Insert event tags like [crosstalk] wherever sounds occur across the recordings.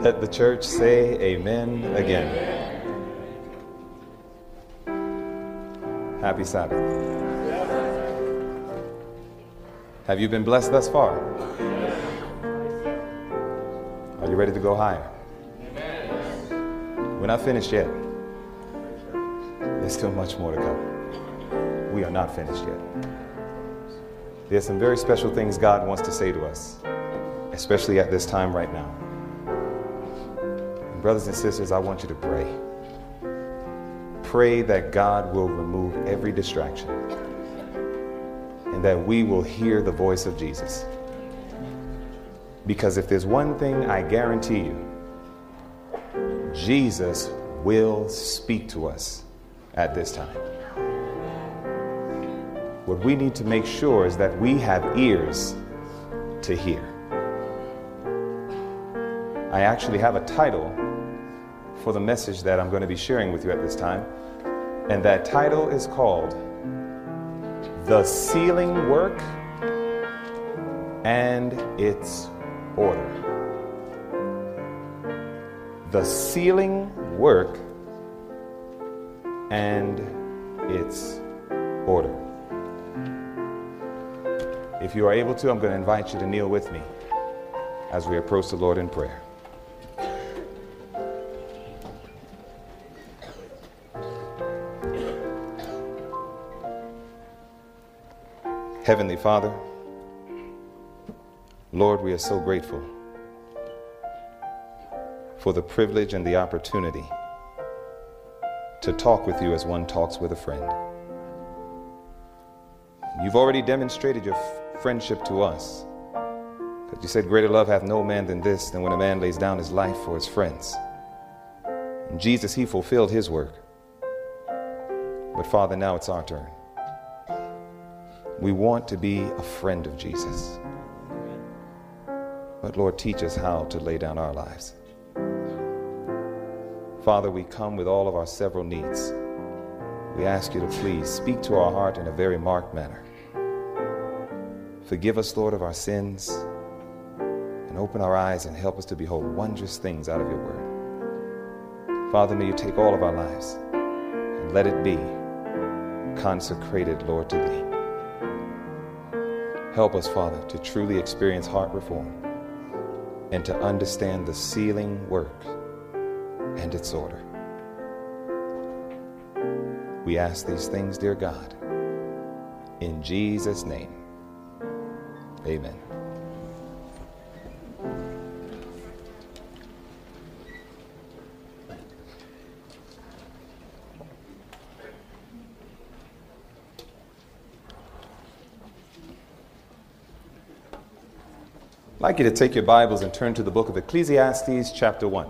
Let the church say amen again. Happy Sabbath. Have you been blessed thus far? Are you ready to go higher? We're not finished yet. There's still much more to come. We are not finished yet. There's some very special things God wants to say to us, especially at this time right now. Brothers and sisters, I want you to pray. Pray that God will remove every distraction and that we will hear the voice of Jesus. Because if there's one thing I guarantee you, Jesus will speak to us at this time. What we need to make sure is that we have ears to hear. I actually have a title for the message that I'm going to be sharing with you at this time, and that title is called The Sealing Work and Its Order. The Sealing Work and Its Order. If you are able to, I'm going to invite you to kneel with me as we approach the Lord in prayer. Heavenly Father, Lord, we are so grateful for the privilege and the opportunity to talk with you as one talks with a friend. You've already demonstrated your f- friendship to us. But you said, Greater love hath no man than this, than when a man lays down his life for his friends. And Jesus, he fulfilled his work. But Father, now it's our turn. We want to be a friend of Jesus. But Lord, teach us how to lay down our lives. Father, we come with all of our several needs. We ask you to please speak to our heart in a very marked manner. Forgive us, Lord, of our sins and open our eyes and help us to behold wondrous things out of your word. Father, may you take all of our lives and let it be consecrated, Lord, to thee. Help us, Father, to truly experience heart reform and to understand the sealing work and its order. We ask these things, dear God, in Jesus' name. Amen. Like you to take your Bibles and turn to the book of Ecclesiastes, chapter 1.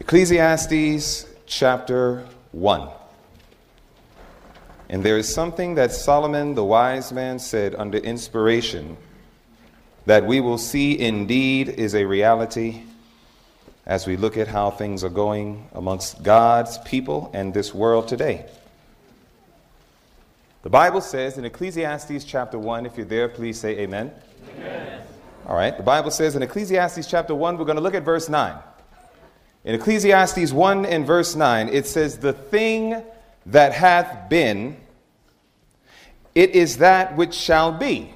Ecclesiastes, chapter 1. And there is something that Solomon the wise man said under inspiration that we will see indeed is a reality as we look at how things are going amongst God's people and this world today. The Bible says in Ecclesiastes chapter 1, if you're there, please say amen. amen. All right, the Bible says in Ecclesiastes chapter 1, we're going to look at verse 9. In Ecclesiastes 1 and verse 9, it says, The thing that hath been, it is that which shall be.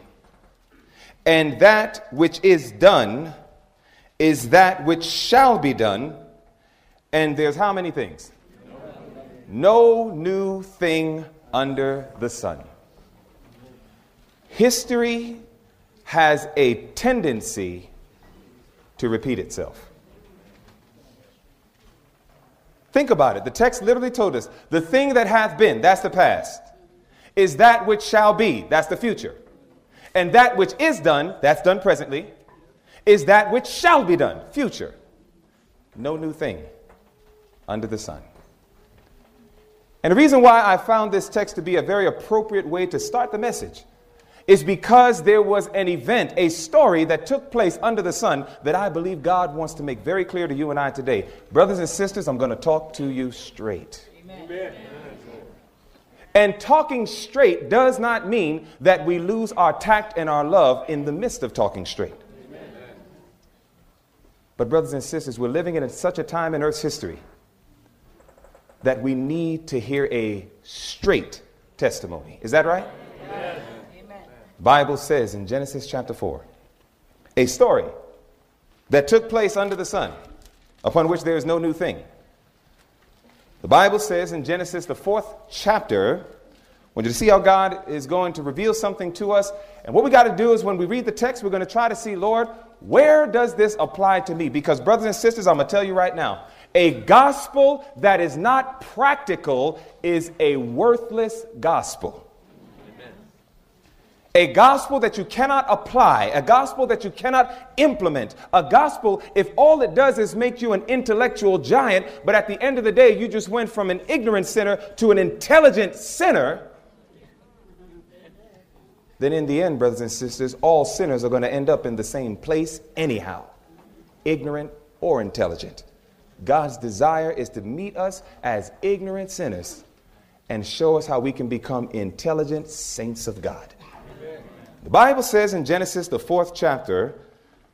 And that which is done is that which shall be done. And there's how many things? No new thing under the sun. History has a tendency to repeat itself. Think about it. The text literally told us the thing that hath been, that's the past, is that which shall be, that's the future. And that which is done, that's done presently, is that which shall be done, future. No new thing under the sun. And the reason why I found this text to be a very appropriate way to start the message is because there was an event, a story that took place under the sun that I believe God wants to make very clear to you and I today. Brothers and sisters, I'm going to talk to you straight. Amen. And talking straight does not mean that we lose our tact and our love in the midst of talking straight. But, brothers and sisters, we're living in such a time in Earth's history that we need to hear a straight testimony. Is that right? Amen. Bible says in Genesis chapter 4, a story that took place under the sun, upon which there is no new thing. The Bible says in Genesis, the fourth chapter, when you see how God is going to reveal something to us, and what we got to do is when we read the text, we're going to try to see, Lord, where does this apply to me? Because, brothers and sisters, I'm going to tell you right now, a gospel that is not practical is a worthless gospel. A gospel that you cannot apply, a gospel that you cannot implement, a gospel if all it does is make you an intellectual giant, but at the end of the day, you just went from an ignorant sinner to an intelligent sinner, then in the end, brothers and sisters, all sinners are going to end up in the same place anyhow, ignorant or intelligent. God's desire is to meet us as ignorant sinners and show us how we can become intelligent saints of God. Amen. The Bible says in Genesis, the fourth chapter,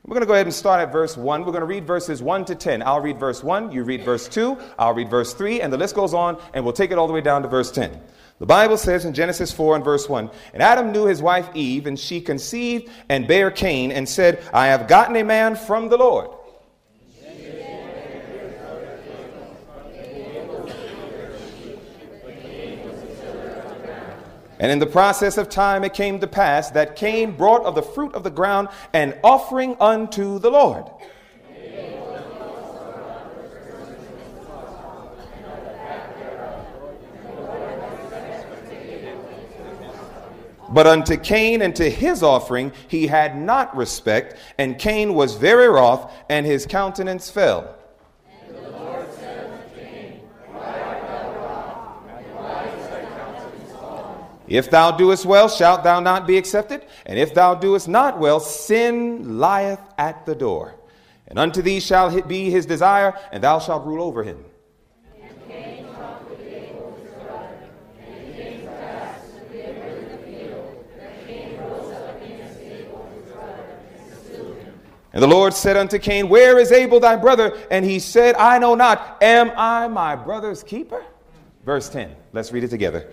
we're going to go ahead and start at verse 1. We're going to read verses 1 to 10. I'll read verse 1, you read verse 2, I'll read verse 3, and the list goes on, and we'll take it all the way down to verse 10. The Bible says in Genesis 4 and verse 1 And Adam knew his wife Eve, and she conceived and bare Cain, and said, I have gotten a man from the Lord. And in the process of time, it came to pass that Cain brought of the fruit of the ground an offering unto the Lord. But unto Cain and to his offering he had not respect, and Cain was very wroth, and his countenance fell. If thou doest well, shalt thou not be accepted? And if thou doest not well, sin lieth at the door. And unto thee shall be his desire, and thou shalt rule over him. And the Lord said unto Cain, Where is Abel thy brother? And he said, I know not. Am I my brother's keeper? Verse 10. Let's read it together.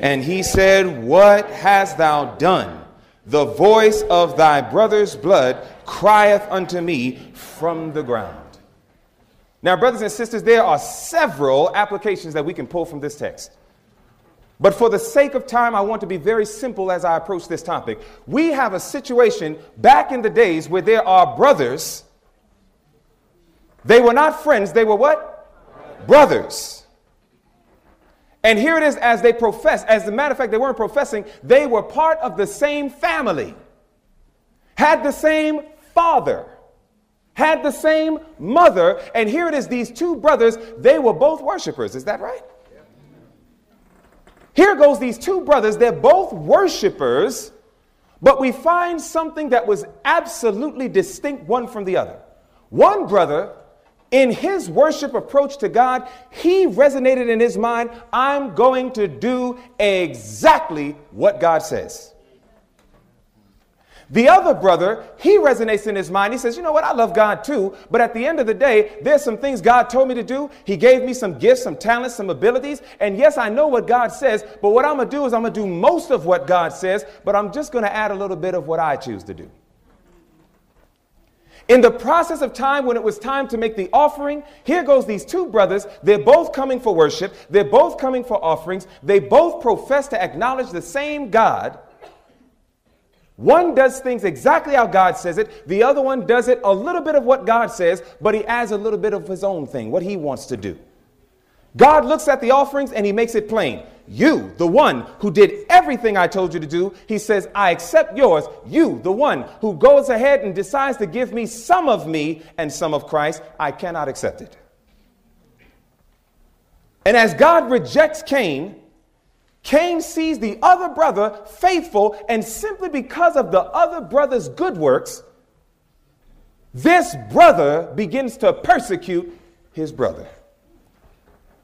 And he said, What hast thou done? The voice of thy brother's blood crieth unto me from the ground. Now, brothers and sisters, there are several applications that we can pull from this text. But for the sake of time, I want to be very simple as I approach this topic. We have a situation back in the days where there are brothers. They were not friends, they were what? Brothers. And here it is as they profess. As a matter of fact, they weren't professing, they were part of the same family, had the same father, had the same mother. And here it is these two brothers, they were both worshipers. Is that right? Here goes these two brothers, they're both worshipers, but we find something that was absolutely distinct one from the other. One brother in his worship approach to God, he resonated in his mind I'm going to do exactly what God says. The other brother, he resonates in his mind. He says, You know what? I love God too. But at the end of the day, there's some things God told me to do. He gave me some gifts, some talents, some abilities. And yes, I know what God says. But what I'm going to do is I'm going to do most of what God says. But I'm just going to add a little bit of what I choose to do. In the process of time, when it was time to make the offering, here goes these two brothers. They're both coming for worship. They're both coming for offerings. They both profess to acknowledge the same God. One does things exactly how God says it. The other one does it a little bit of what God says, but he adds a little bit of his own thing, what he wants to do. God looks at the offerings and he makes it plain. You, the one who did everything I told you to do, he says, I accept yours. You, the one who goes ahead and decides to give me some of me and some of Christ, I cannot accept it. And as God rejects Cain, Cain sees the other brother faithful, and simply because of the other brother's good works, this brother begins to persecute his brother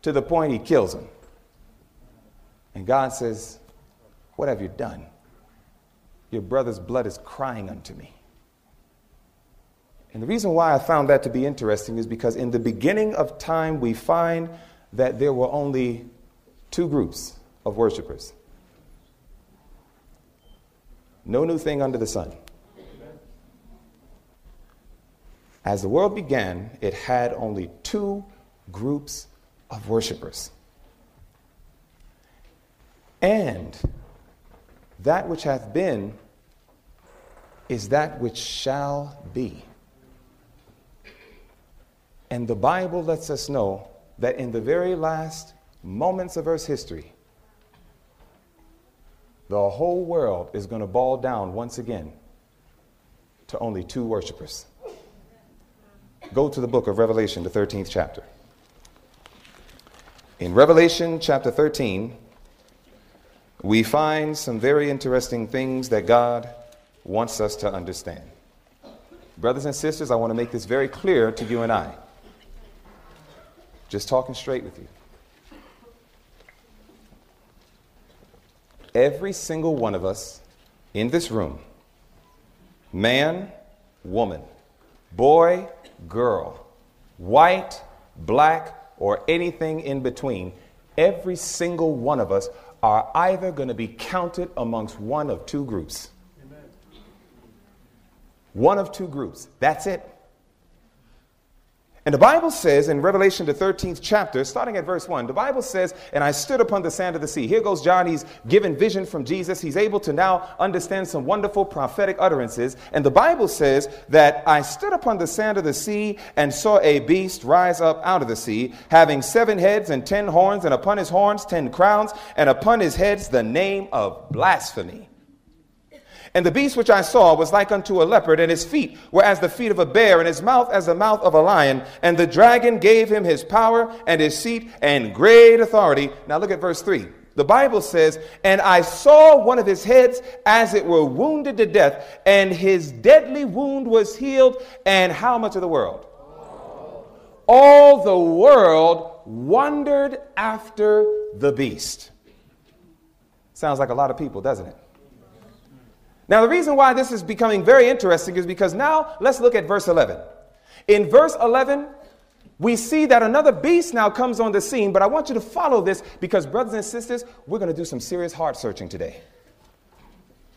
to the point he kills him. And God says, What have you done? Your brother's blood is crying unto me. And the reason why I found that to be interesting is because in the beginning of time, we find that there were only two groups of worshipers. No new thing under the sun. As the world began, it had only two groups of worshipers. And that which hath been is that which shall be. And the Bible lets us know that in the very last moments of Earth's history, the whole world is going to bow down once again to only two worshipers. Go to the book of Revelation, the 13th chapter. In Revelation chapter 13, we find some very interesting things that God wants us to understand. Brothers and sisters, I want to make this very clear to you and I. Just talking straight with you. Every single one of us in this room, man, woman, boy, girl, white, black, or anything in between, every single one of us are either going to be counted amongst one of two groups. Amen. One of two groups. That's it. And the Bible says in Revelation, the 13th chapter, starting at verse 1, the Bible says, And I stood upon the sand of the sea. Here goes John. He's given vision from Jesus. He's able to now understand some wonderful prophetic utterances. And the Bible says that I stood upon the sand of the sea and saw a beast rise up out of the sea, having seven heads and ten horns, and upon his horns ten crowns, and upon his heads the name of blasphemy. And the beast which I saw was like unto a leopard, and his feet were as the feet of a bear, and his mouth as the mouth of a lion. And the dragon gave him his power and his seat and great authority. Now look at verse 3. The Bible says, And I saw one of his heads as it were wounded to death, and his deadly wound was healed. And how much of the world? All the world wondered after the beast. Sounds like a lot of people, doesn't it? Now, the reason why this is becoming very interesting is because now let's look at verse 11. In verse 11, we see that another beast now comes on the scene, but I want you to follow this because, brothers and sisters, we're going to do some serious heart searching today.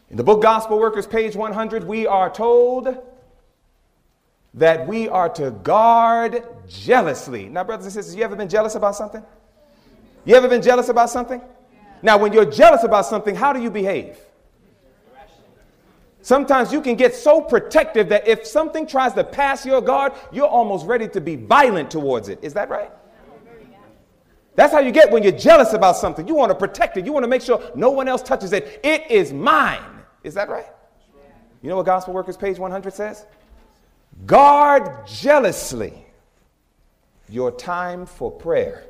In the book Gospel Workers, page 100, we are told that we are to guard jealously. Now, brothers and sisters, you ever been jealous about something? You ever been jealous about something? Now, when you're jealous about something, how do you behave? Sometimes you can get so protective that if something tries to pass your guard, you're almost ready to be violent towards it. Is that right? That's how you get when you're jealous about something. You want to protect it. You want to make sure no one else touches it. It is mine. Is that right? You know what Gospel Workers page 100 says? Guard jealously your time for prayer,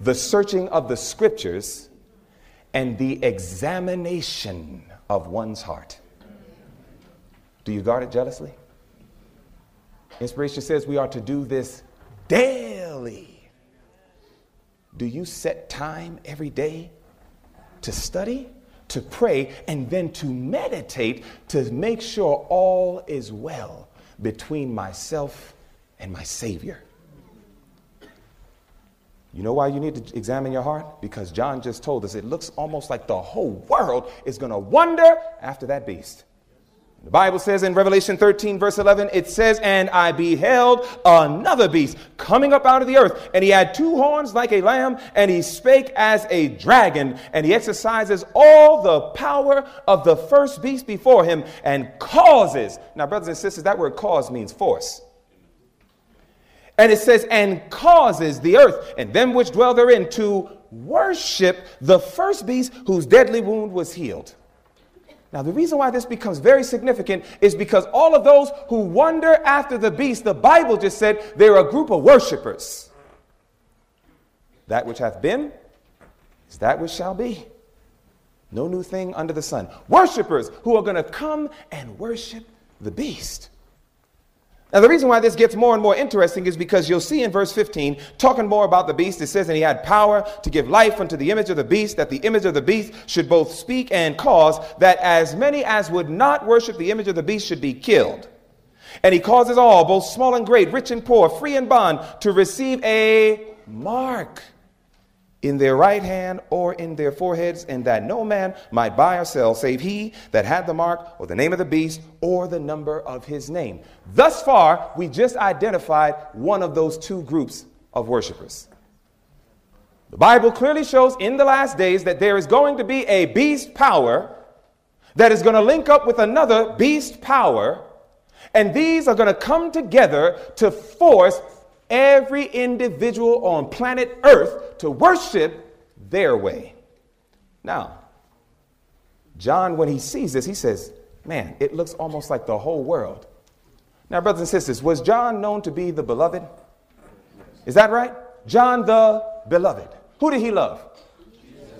the searching of the scriptures, and the examination of one's heart. Do you guard it jealously? Inspiration says we are to do this daily. Do you set time every day to study, to pray, and then to meditate to make sure all is well between myself and my Savior? You know why you need to examine your heart? Because John just told us it looks almost like the whole world is going to wonder after that beast. The Bible says in Revelation 13, verse 11, it says, And I beheld another beast coming up out of the earth, and he had two horns like a lamb, and he spake as a dragon, and he exercises all the power of the first beast before him, and causes. Now, brothers and sisters, that word cause means force. And it says, and causes the earth and them which dwell therein to worship the first beast whose deadly wound was healed. Now, the reason why this becomes very significant is because all of those who wonder after the beast, the Bible just said they're a group of worshipers. That which hath been is that which shall be. No new thing under the sun. Worshippers who are going to come and worship the beast. Now, the reason why this gets more and more interesting is because you'll see in verse 15, talking more about the beast, it says, And he had power to give life unto the image of the beast, that the image of the beast should both speak and cause that as many as would not worship the image of the beast should be killed. And he causes all, both small and great, rich and poor, free and bond, to receive a mark in their right hand or in their foreheads, and that no man might buy or sell save he that had the mark or the name of the beast or the number of his name. Thus far, we just identified one of those two groups of worshipers. The Bible clearly shows in the last days that there is going to be a beast power that is going to link up with another beast power, and these are going to come together to force every individual on planet Earth to worship their way. Now, John, when he sees this, he says, Man, it looks almost like the whole world. Now, brothers and sisters, was John known to be the beloved? Is that right? John the beloved. Who did he love?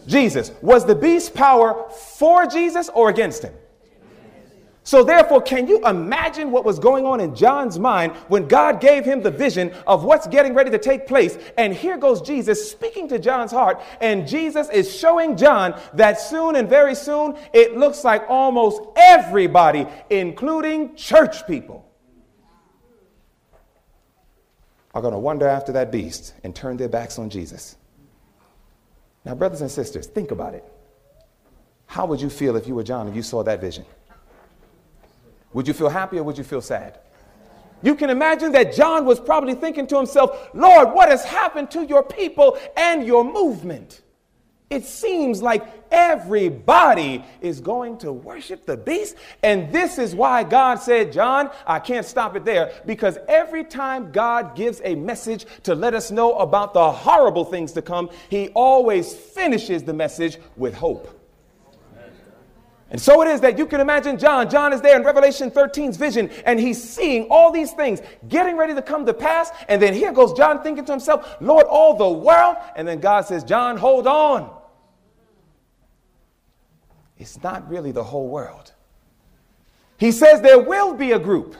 Jesus. Jesus. Was the beast power for Jesus or against him? So, therefore, can you imagine what was going on in John's mind when God gave him the vision of what's getting ready to take place? And here goes Jesus speaking to John's heart, and Jesus is showing John that soon and very soon it looks like almost everybody, including church people, are going to wander after that beast and turn their backs on Jesus. Now, brothers and sisters, think about it. How would you feel if you were John and you saw that vision? Would you feel happy or would you feel sad? You can imagine that John was probably thinking to himself, Lord, what has happened to your people and your movement? It seems like everybody is going to worship the beast. And this is why God said, John, I can't stop it there because every time God gives a message to let us know about the horrible things to come, he always finishes the message with hope. And so it is that you can imagine John. John is there in Revelation 13's vision, and he's seeing all these things getting ready to come to pass. And then here goes John thinking to himself, Lord, all the world. And then God says, John, hold on. It's not really the whole world. He says there will be a group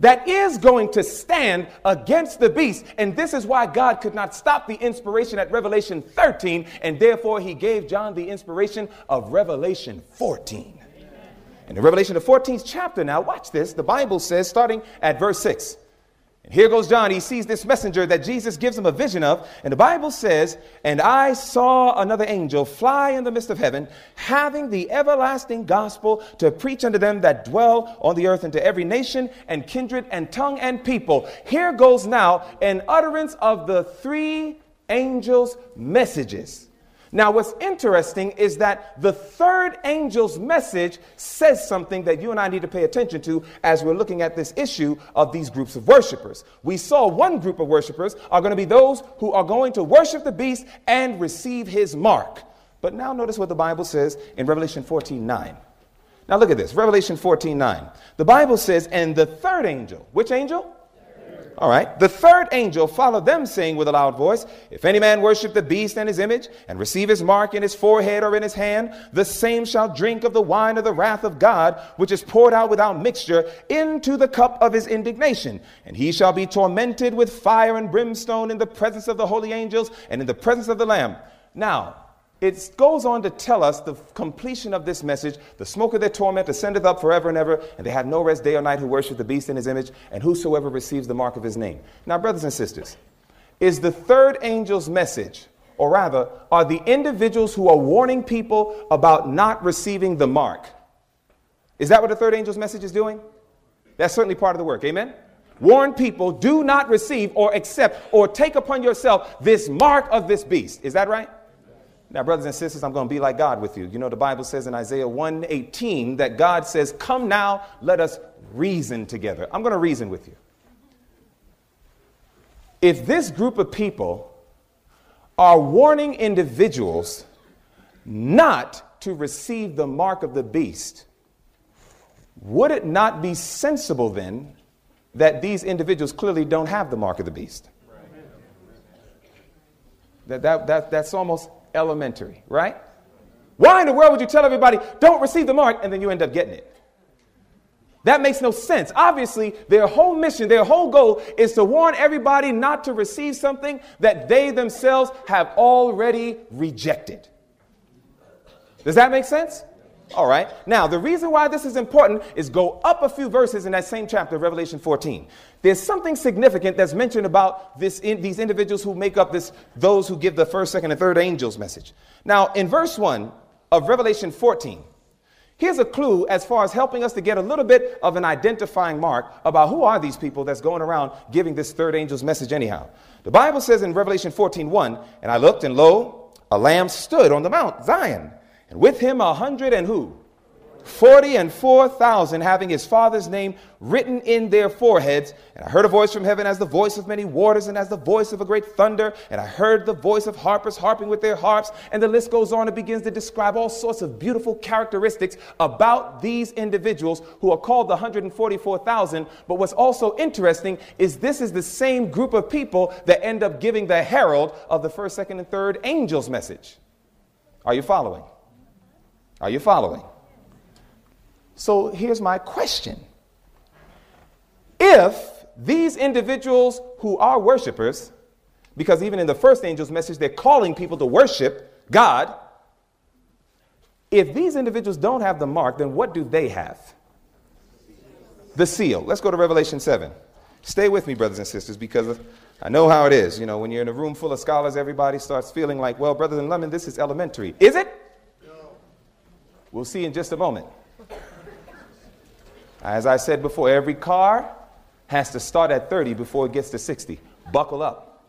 that is going to stand against the beast. And this is why God could not stop the inspiration at Revelation 13, and therefore he gave John the inspiration of Revelation 14. In the Revelation, the 14th chapter, now watch this. The Bible says, starting at verse 6. And here goes John. He sees this messenger that Jesus gives him a vision of. And the Bible says, And I saw another angel fly in the midst of heaven, having the everlasting gospel to preach unto them that dwell on the earth, and to every nation and kindred and tongue and people. Here goes now an utterance of the three angels' messages. Now, what's interesting is that the third angel's message says something that you and I need to pay attention to as we're looking at this issue of these groups of worshipers. We saw one group of worshipers are going to be those who are going to worship the beast and receive his mark. But now notice what the Bible says in Revelation 14 9. Now look at this Revelation 14 9. The Bible says, and the third angel, which angel? All right. The third angel followed them, saying with a loud voice, If any man worship the beast and his image, and receive his mark in his forehead or in his hand, the same shall drink of the wine of the wrath of God, which is poured out without mixture into the cup of his indignation. And he shall be tormented with fire and brimstone in the presence of the holy angels and in the presence of the Lamb. Now, it goes on to tell us the completion of this message the smoke of their torment ascendeth up forever and ever, and they have no rest day or night who worship the beast in his image, and whosoever receives the mark of his name. Now, brothers and sisters, is the third angel's message, or rather, are the individuals who are warning people about not receiving the mark? Is that what the third angel's message is doing? That's certainly part of the work. Amen? Warn people, do not receive or accept or take upon yourself this mark of this beast. Is that right? Now, brothers and sisters, I'm going to be like God with you. You know, the Bible says in Isaiah 118 that God says, Come now, let us reason together. I'm going to reason with you. If this group of people are warning individuals not to receive the mark of the beast, would it not be sensible then that these individuals clearly don't have the mark of the beast? That, that, that, that's almost elementary, right? Why in the world would you tell everybody, don't receive the mark, and then you end up getting it? That makes no sense. Obviously, their whole mission, their whole goal is to warn everybody not to receive something that they themselves have already rejected. Does that make sense? All right. Now, the reason why this is important is go up a few verses in that same chapter of Revelation 14. There's something significant that's mentioned about this in, these individuals who make up this, those who give the first, second, and third angels message. Now, in verse 1 of Revelation 14, here's a clue as far as helping us to get a little bit of an identifying mark about who are these people that's going around giving this third angel's message anyhow. The Bible says in Revelation 14, 1, and I looked, and lo, a lamb stood on the mount, Zion and with him a hundred and who? Forty and four thousand having his father's name written in their foreheads. And I heard a voice from heaven as the voice of many waters and as the voice of a great thunder. And I heard the voice of harpers harping with their harps. And the list goes on and begins to describe all sorts of beautiful characteristics about these individuals who are called the 144,000. But what's also interesting is this is the same group of people that end up giving the herald of the first, second, and third angels' message. Are you following? Are you following? So here's my question. If these individuals who are worshipers, because even in the first angel's message, they're calling people to worship God, if these individuals don't have the mark, then what do they have? The seal. Let's go to Revelation 7. Stay with me, brothers and sisters, because I know how it is. You know, when you're in a room full of scholars, everybody starts feeling like, well, brothers and lemon, this is elementary. Is it? We'll see in just a moment. As I said before, every car has to start at 30 before it gets to 60. Buckle up.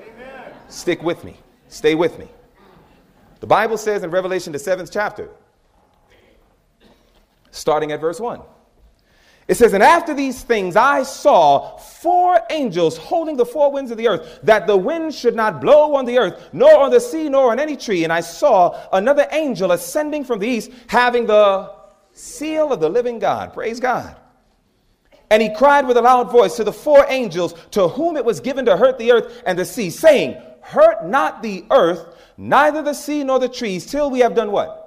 Amen. Stick with me. Stay with me. The Bible says in Revelation, the seventh chapter, starting at verse 1. It says, And after these things I saw four angels holding the four winds of the earth, that the wind should not blow on the earth, nor on the sea, nor on any tree. And I saw another angel ascending from the east, having the seal of the living God. Praise God. And he cried with a loud voice to the four angels to whom it was given to hurt the earth and the sea, saying, Hurt not the earth, neither the sea nor the trees, till we have done what?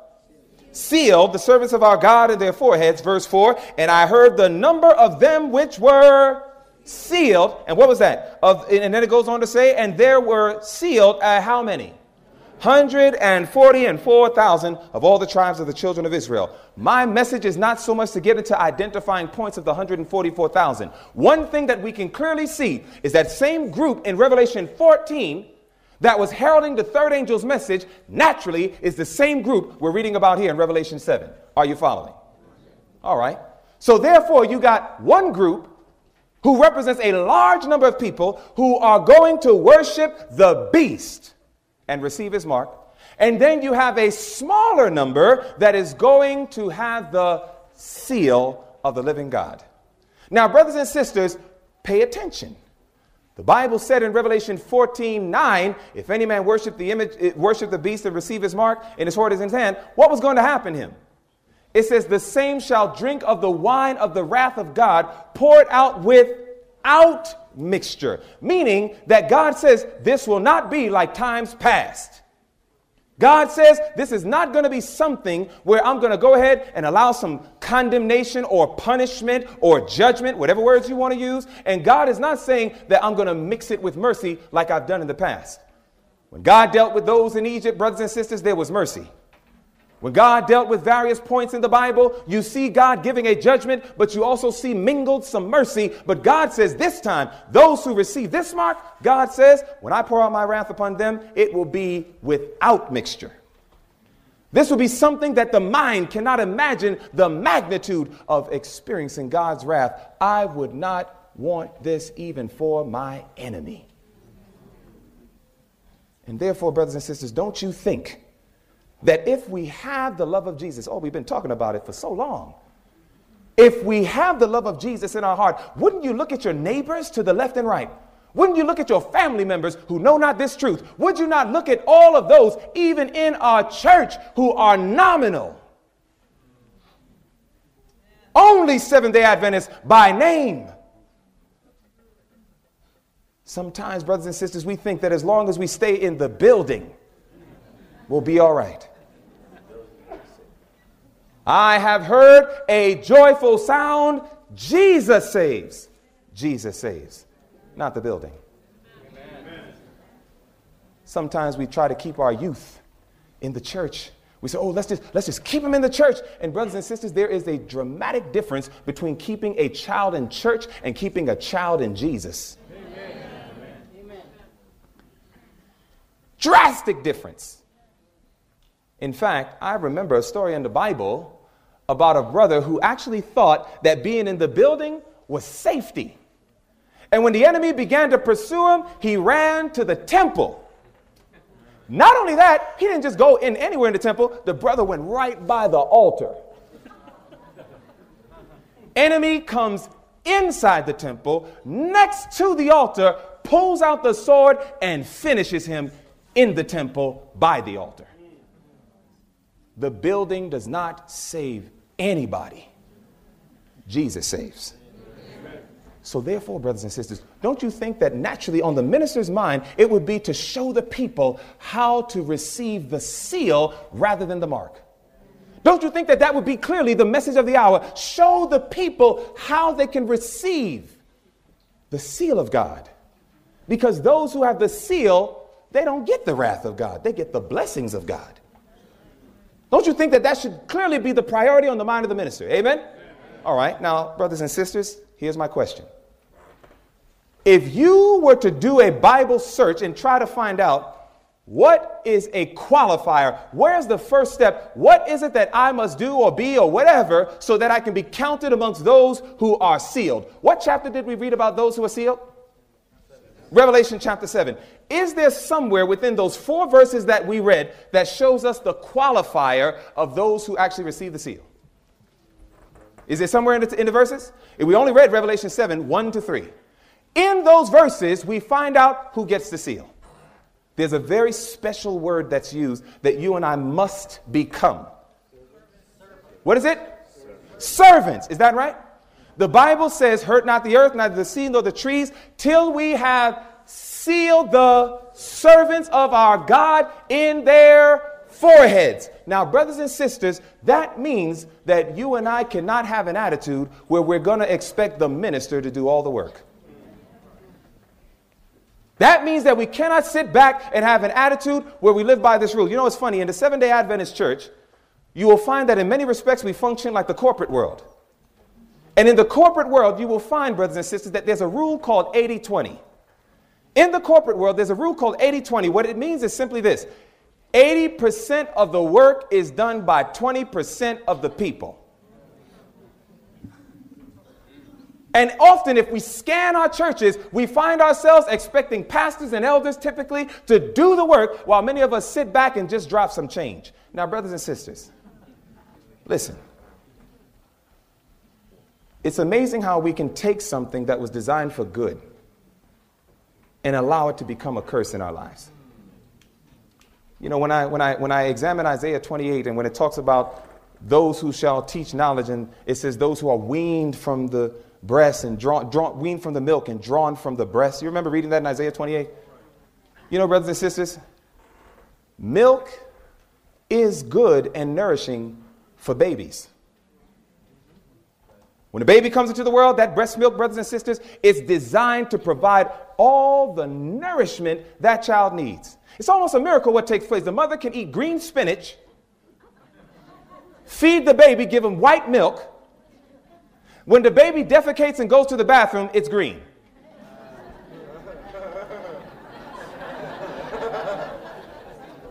Sealed the servants of our God in their foreheads. Verse 4 And I heard the number of them which were sealed. And what was that? Of, and then it goes on to say, And there were sealed uh, how many? 140 and 4,000 of all the tribes of the children of Israel. My message is not so much to get into identifying points of the 144,000. One thing that we can clearly see is that same group in Revelation 14 that was heralding the third angel's message naturally is the same group we're reading about here in Revelation 7. Are you following? All right. So, therefore, you got one group who represents a large number of people who are going to worship the beast and receive his mark. And then you have a smaller number that is going to have the seal of the living God. Now, brothers and sisters, pay attention. The Bible said in Revelation 14 9, if any man worship the image, eh, worship the beast and receive his mark in his sword is in his hand, what was going to happen to him? It says, The same shall drink of the wine of the wrath of God, poured out without mixture. Meaning that God says, This will not be like times past. God says this is not going to be something where I'm going to go ahead and allow some condemnation or punishment or judgment, whatever words you want to use. And God is not saying that I'm going to mix it with mercy like I've done in the past. When God dealt with those in Egypt, brothers and sisters, there was mercy. When God dealt with various points in the Bible, you see God giving a judgment, but you also see mingled some mercy. But God says this time, those who receive this mark, God says, when I pour out my wrath upon them, it will be without mixture. This will be something that the mind cannot imagine the magnitude of experiencing God's wrath. I would not want this even for my enemy. And therefore, brothers and sisters, don't you think that if we have the love of Jesus, oh, we've been talking about it for so long. If we have the love of Jesus in our heart, wouldn't you look at your neighbors to the left and right? Wouldn't you look at your family members who know not this truth? Would you not look at all of those, even in our church, who are nominal? Only Seventh day Adventists by name. Sometimes, brothers and sisters, we think that as long as we stay in the building, we'll be all right. I have heard a joyful sound. Jesus saves. Jesus saves, not the building. Amen. Sometimes we try to keep our youth in the church We say, oh, let's just, let's just keep them in the church. And, brothers and sisters, there is a dramatic difference between keeping a child in church and keeping a child in Jesus. Amen. Drastic difference. In fact, I remember a story in the Bible about a brother who actually thought that being in the building was safety. And when the enemy began to pursue him, he ran to the temple. Not only that, he didn't just go in anywhere in the temple, the brother went right by the altar. enemy comes inside the temple, next to the altar, pulls out the sword, and finishes him in the temple by the altar. The building does not save anybody, Jesus saves. So, therefore, brothers and sisters, don't you think that naturally on the minister's mind it would be to show the people how to receive the seal rather than the mark? Don't you think that that would be clearly the message of the hour? Show the people how they can receive the seal of God. Because those who have the seal, they don't get the wrath of God, they get the blessings of God. Don't you think that that should clearly be the priority on the mind of the minister? Amen? All right, now, brothers and sisters, here's my question. If you were to do a Bible search and try to find out what is a qualifier, where's the first step? What is it that I must do or be or whatever so that I can be counted amongst those who are sealed? What chapter did we read about those who are sealed? Revelation chapter 7. Is there somewhere within those four verses that we read that shows us the qualifier of those who actually receive the seal? Is there somewhere in the, in the verses? We only read Revelation 7 1 to 3. In those verses, we find out who gets the seal. There's a very special word that's used that you and I must become. What is it? Servants. Is that right? The Bible says, Hurt not the earth, neither the sea nor the trees, till we have sealed the servants of our God in their foreheads. Now, brothers and sisters, that means that you and I cannot have an attitude where we're going to expect the minister to do all the work. That means that we cannot sit back and have an attitude where we live by this rule. You know, it's funny, in the Seventh day Adventist church, you will find that in many respects we function like the corporate world. And in the corporate world, you will find, brothers and sisters, that there's a rule called 80 20. In the corporate world, there's a rule called 80 20. What it means is simply this 80% of the work is done by 20% of the people. And often, if we scan our churches, we find ourselves expecting pastors and elders typically to do the work while many of us sit back and just drop some change. Now, brothers and sisters, listen. It's amazing how we can take something that was designed for good and allow it to become a curse in our lives. You know, when I, when I, when I examine Isaiah 28 and when it talks about those who shall teach knowledge, and it says those who are weaned from the breast and drawn, drawn, weaned from the milk and drawn from the breast. You remember reading that in Isaiah 28? You know, brothers and sisters, milk is good and nourishing for babies. When a baby comes into the world, that breast milk, brothers and sisters, is designed to provide all the nourishment that child needs. It's almost a miracle what takes place. The mother can eat green spinach, feed the baby, give him white milk, when the baby defecates and goes to the bathroom, it's green.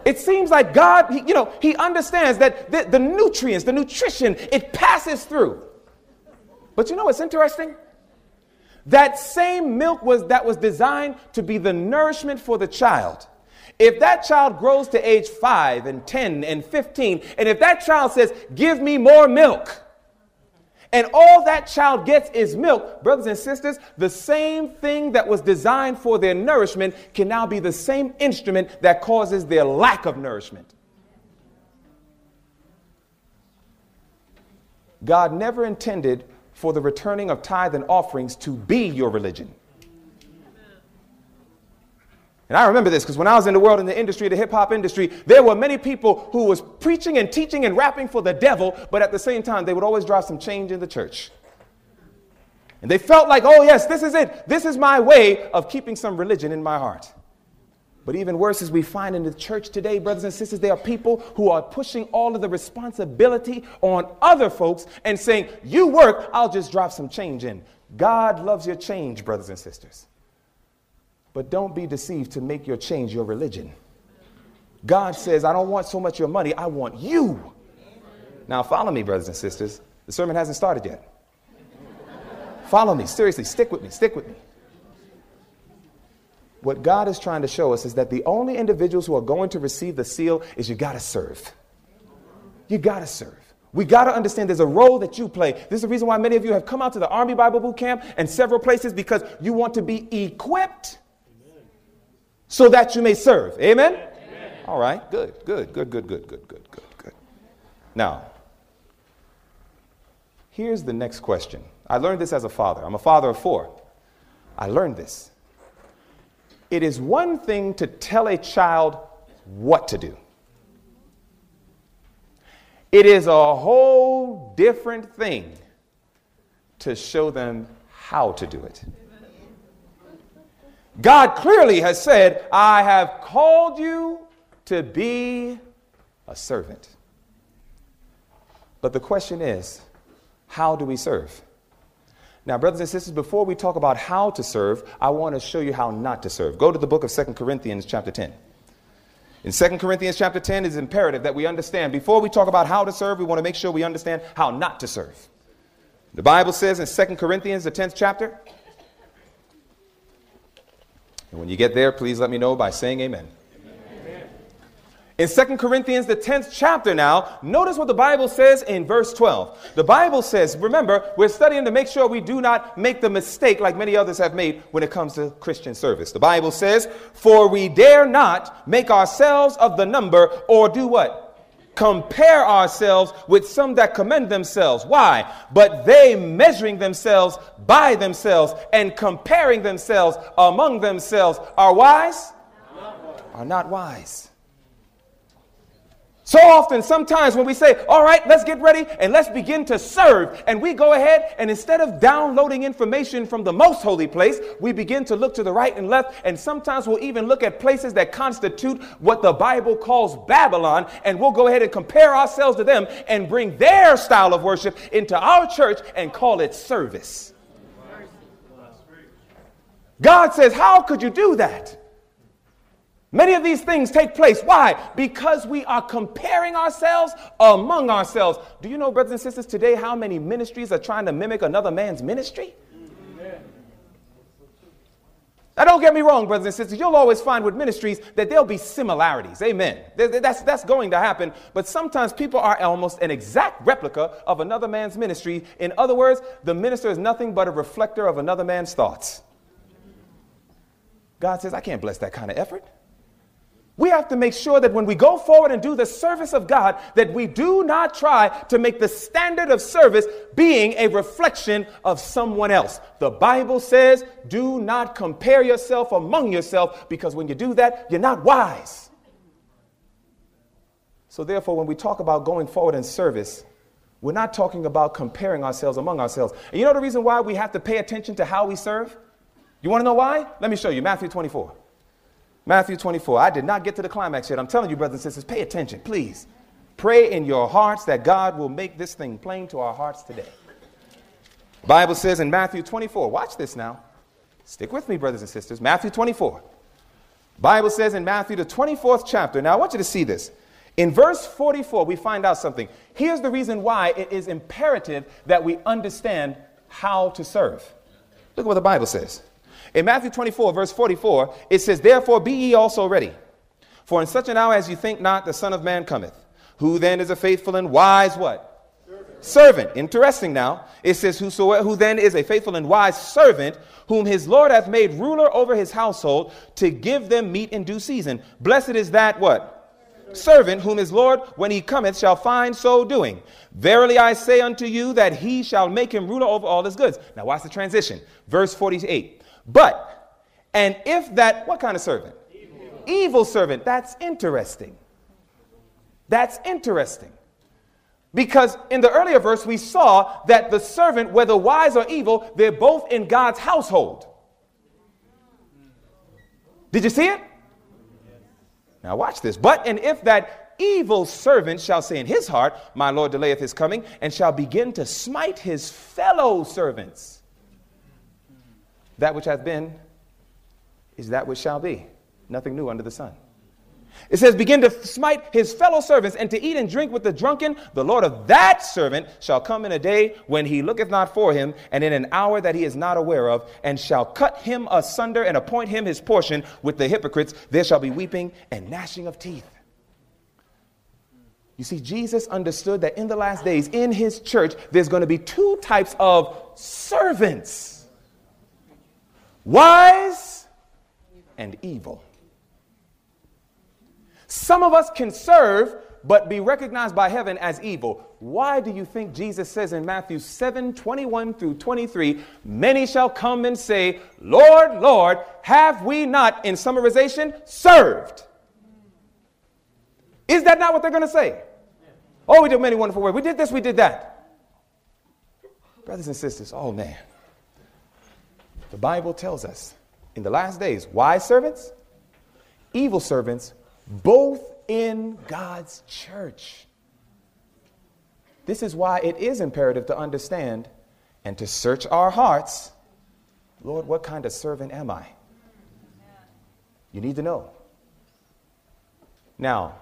It seems like God, you know, He understands that the, the, nutrients, the nutrition, it passes through. But you know what's interesting? That same milk was that was designed to be the nourishment for the child. If that child grows to age 5 and 10 and 15, and if that child says, Give me more milk, and all that child gets is milk, brothers and sisters, the same thing that was designed for their nourishment can now be the same instrument that causes their lack of nourishment. God never intended for the returning of tithe and offerings to be your religion. And I remember this because when I was in the world in the industry, the hip hop industry, there were many people who was preaching and teaching and rapping for the devil, but at the same time, they would always drop some change in the church. And they felt like, oh, yes, this is it. This is my way of keeping some religion in my heart. But even worse is we find in the church today, brothers and sisters, there are people who are pushing all of the responsibility on other folks and saying, You work, I'll just drop some change in. God loves your change, brothers and sisters. But don't be deceived to make your change your religion. God says, I don't want so much your money, I want you. Now, follow me, brothers and sisters. The sermon hasn't started yet. follow me, seriously, stick with me, stick with me. What God is trying to show us is that the only individuals who are going to receive the seal is you got to serve. You got to serve. We got to understand there's a role that you play. This is the reason why many of you have come out to the Army Bible Boot Camp and several places because you want to be equipped so that you may serve. Amen? Amen? All right, good, good, good, good, good, good, good, good, good. Now, here's the next question. I learned this as a father. I'm a father of four. I learned this. It is one thing to tell a child what to do. It is a whole different thing to show them how to do it. God clearly has said, I have called you to be a servant. But the question is, how do we serve? Now, brothers and sisters, before we talk about how to serve, I want to show you how not to serve. Go to the book of Second Corinthians, chapter 10. In Second Corinthians chapter 10, it is imperative that we understand, before we talk about how to serve, we want to make sure we understand how not to serve. The Bible says in Second Corinthians, the 10th chapter, and when you get there, please let me know by saying amen. In 2 Corinthians, the 10th chapter now, notice what the Bible says in verse 12. The Bible says, remember, we're studying to make sure we do not make the mistake like many others have made when it comes to Christian service. The Bible says, For we dare not make ourselves of the number or do what? Compare ourselves with some that commend themselves. Why? But they measuring themselves by themselves and comparing themselves among themselves are wise? Are not wise. So often, sometimes when we say, all right, let's get ready and let's begin to serve, and we go ahead and instead of downloading information from the most holy place, we begin to look to the right and left, and sometimes we'll even look at places that constitute what the Bible calls Babylon, and we'll go ahead and compare ourselves to them and bring their style of worship into our church and call it service. God says, How could you do that? Many of these things take place. Why? Because we are comparing ourselves among ourselves. Do you know, brothers and sisters, today how many ministries are trying to mimic another man's ministry? Now, don't get me wrong, brothers and sisters. You'll always find with ministries that there'll be similarities. Amen. That's, that's going to happen. But sometimes people are almost an exact replica of another man's ministry. In other words, the minister is nothing but a reflector of another man's thoughts. God says, I can't bless that kind of effort. We have to make sure that when we go forward and do the service of God, that we do not try to make the standard of service being a reflection of someone else. The Bible says, do not compare yourself among yourself because when you do that, you're not wise. So, therefore, when we talk about going forward in service, we're not talking about comparing ourselves among ourselves. And you know the reason why we have to pay attention to how we serve? You want to know why? Let me show you Matthew 24. Matthew 24. I did not get to the climax yet. I'm telling you, brothers and sisters, pay attention, please. Pray in your hearts that God will make this thing plain to our hearts today. Bible says in Matthew 24, watch this now. Stick with me, brothers and sisters. Matthew 24. Bible says in Matthew, the 24th chapter. Now, I want you to see this. In verse 44, we find out something. Here's the reason why it is imperative that we understand how to serve. Look at what the Bible says. In Matthew 24, verse 44, it says, Therefore be ye also ready. For in such an hour as you think not, the Son of Man cometh. Who then is a faithful and wise what? Servant. servant. Interesting now. It says, Whosoever who then is a faithful and wise servant, whom his Lord hath made ruler over his household, to give them meat in due season. Blessed is that what? servant whom his Lord, when he cometh, shall find so doing. Verily I say unto you that he shall make him ruler over all his goods. Now watch the transition. Verse 48. But, and if that, what kind of servant? Evil, Evil servant. That's interesting. That's interesting. Because in the earlier verse, we saw that the servant, whether wise or evil, they're both in God's household. Did you see it? Now, watch this. But, and if that evil servant shall say in his heart, My Lord delayeth his coming, and shall begin to smite his fellow servants, that which hath been is that which shall be. Nothing new under the sun. It says, Begin to smite his fellow servants and to eat and drink with the drunken. The Lord of that servant shall come in a day when he looketh not for him, and in an hour that he is not aware of, and shall cut him asunder and appoint him his portion with the hypocrites. There shall be weeping and gnashing of teeth. You see, Jesus understood that in the last days, in his church, there's going to be two types of servants wise and evil. Some of us can serve but be recognized by heaven as evil. Why do you think Jesus says in Matthew 7 21 through 23, many shall come and say, Lord, Lord, have we not, in summarization, served? Is that not what they're going to say? Oh, we did many wonderful works. We did this, we did that. Brothers and sisters, oh man. The Bible tells us in the last days, wise servants, evil servants both in God's church. This is why it is imperative to understand and to search our hearts Lord, what kind of servant am I? You need to know. Now,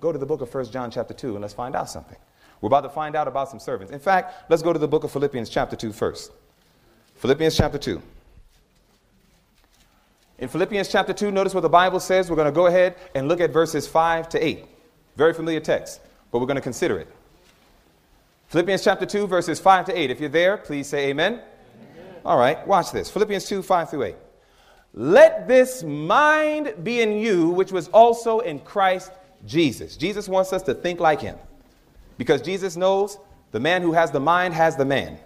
go to the book of 1 John chapter 2 and let's find out something. We're about to find out about some servants. In fact, let's go to the book of Philippians chapter 2 first. Philippians chapter 2. In Philippians chapter 2, notice what the Bible says. We're going to go ahead and look at verses 5 to 8. Very familiar text, but we're going to consider it. Philippians chapter 2, verses 5 to 8. If you're there, please say amen. amen. All right, watch this. Philippians 2, 5 through 8. Let this mind be in you, which was also in Christ Jesus. Jesus wants us to think like him because Jesus knows the man who has the mind has the man.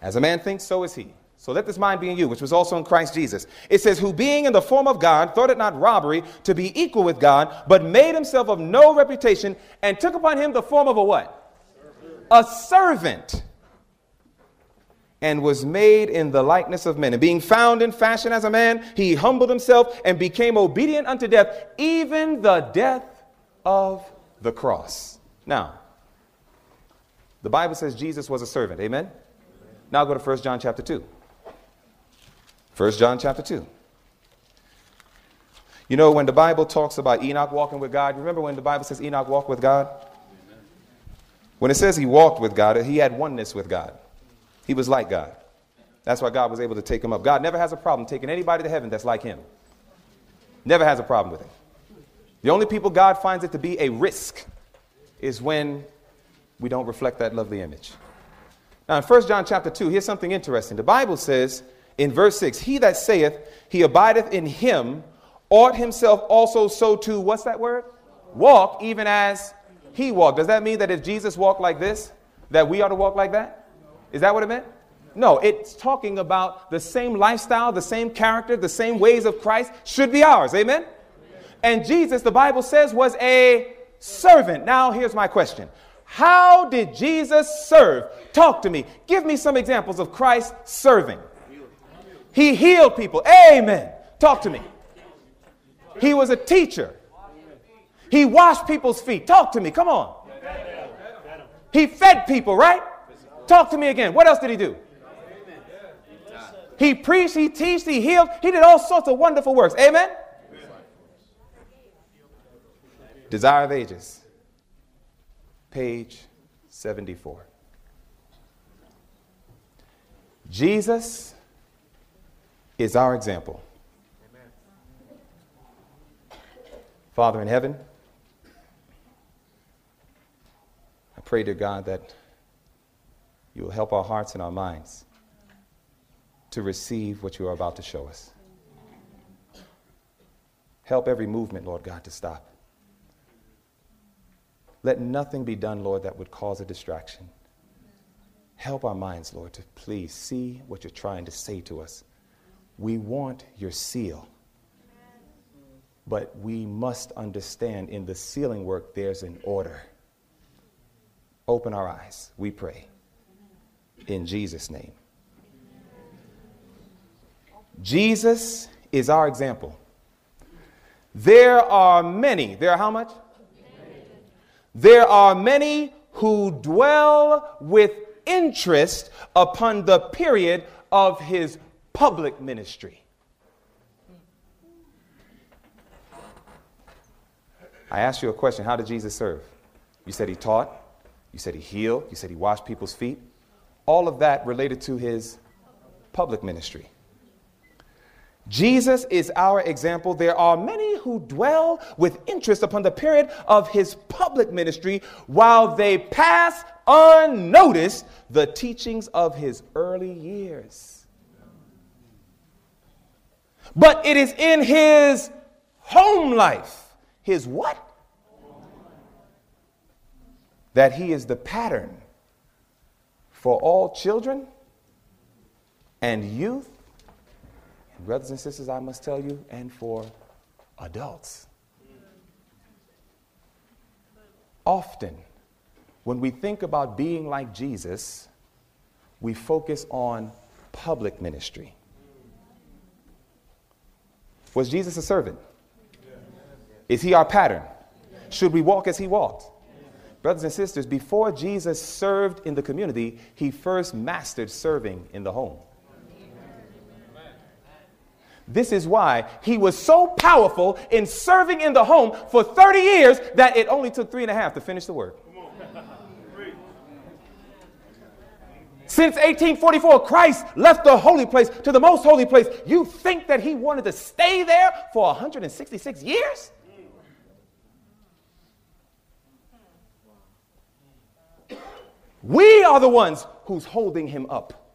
As a man thinks, so is he. So let this mind be in you, which was also in Christ Jesus. It says, Who being in the form of God, thought it not robbery to be equal with God, but made himself of no reputation, and took upon him the form of a what? Servant. A servant. And was made in the likeness of men. And being found in fashion as a man, he humbled himself and became obedient unto death, even the death of the cross. Now, the Bible says Jesus was a servant. Amen? Now go to 1 John chapter 2. 1 John chapter 2. You know, when the Bible talks about Enoch walking with God, remember when the Bible says Enoch walked with God? When it says he walked with God, he had oneness with God. He was like God. That's why God was able to take him up. God never has a problem taking anybody to heaven that's like him. Never has a problem with it. The only people God finds it to be a risk is when we don't reflect that lovely image. Now, in 1 John chapter 2, here's something interesting. The Bible says in verse 6 He that saith he abideth in him ought himself also so to, what's that word? Walk even as he walked. Does that mean that if Jesus walked like this, that we ought to walk like that? Is that what it meant? No, it's talking about the same lifestyle, the same character, the same ways of Christ should be ours. Amen? And Jesus, the Bible says, was a servant. Now, here's my question How did Jesus serve? Talk to me. Give me some examples of Christ serving. He healed people. Amen. Talk to me. He was a teacher. He washed people's feet. Talk to me. Come on. He fed people, right? Talk to me again. What else did he do? He preached, he taught, he healed. He did all sorts of wonderful works. Amen? Desire of Ages, page 74. Jesus is our example. Amen. Father in heaven, I pray, dear God, that you will help our hearts and our minds to receive what you are about to show us. Help every movement, Lord God, to stop. Let nothing be done, Lord, that would cause a distraction. Help our minds, Lord, to please see what you're trying to say to us we want your seal. But we must understand in the sealing work, there's an order. Open our eyes, we pray. In Jesus' name. Jesus is our example. There are many. There are how much? There are many who dwell with interest upon the period of his public ministry. I asked you a question How did Jesus serve? You said he taught, you said he healed, you said he washed people's feet. All of that related to his public ministry. Jesus is our example. There are many who dwell with interest upon the period of his public ministry while they pass unnoticed the teachings of his early years. But it is in his home life, his what? That he is the pattern for all children and youth and brothers and sisters, I must tell you, and for adults. Often, when we think about being like Jesus, we focus on public ministry. Was Jesus a servant? Is he our pattern? Should we walk as he walked? Brothers and sisters, before Jesus served in the community, he first mastered serving in the home. This is why he was so powerful in serving in the home for 30 years that it only took three and a half to finish the work. Since 1844, Christ left the holy place to the most holy place. You think that he wanted to stay there for 166 years? We are the ones who's holding him up.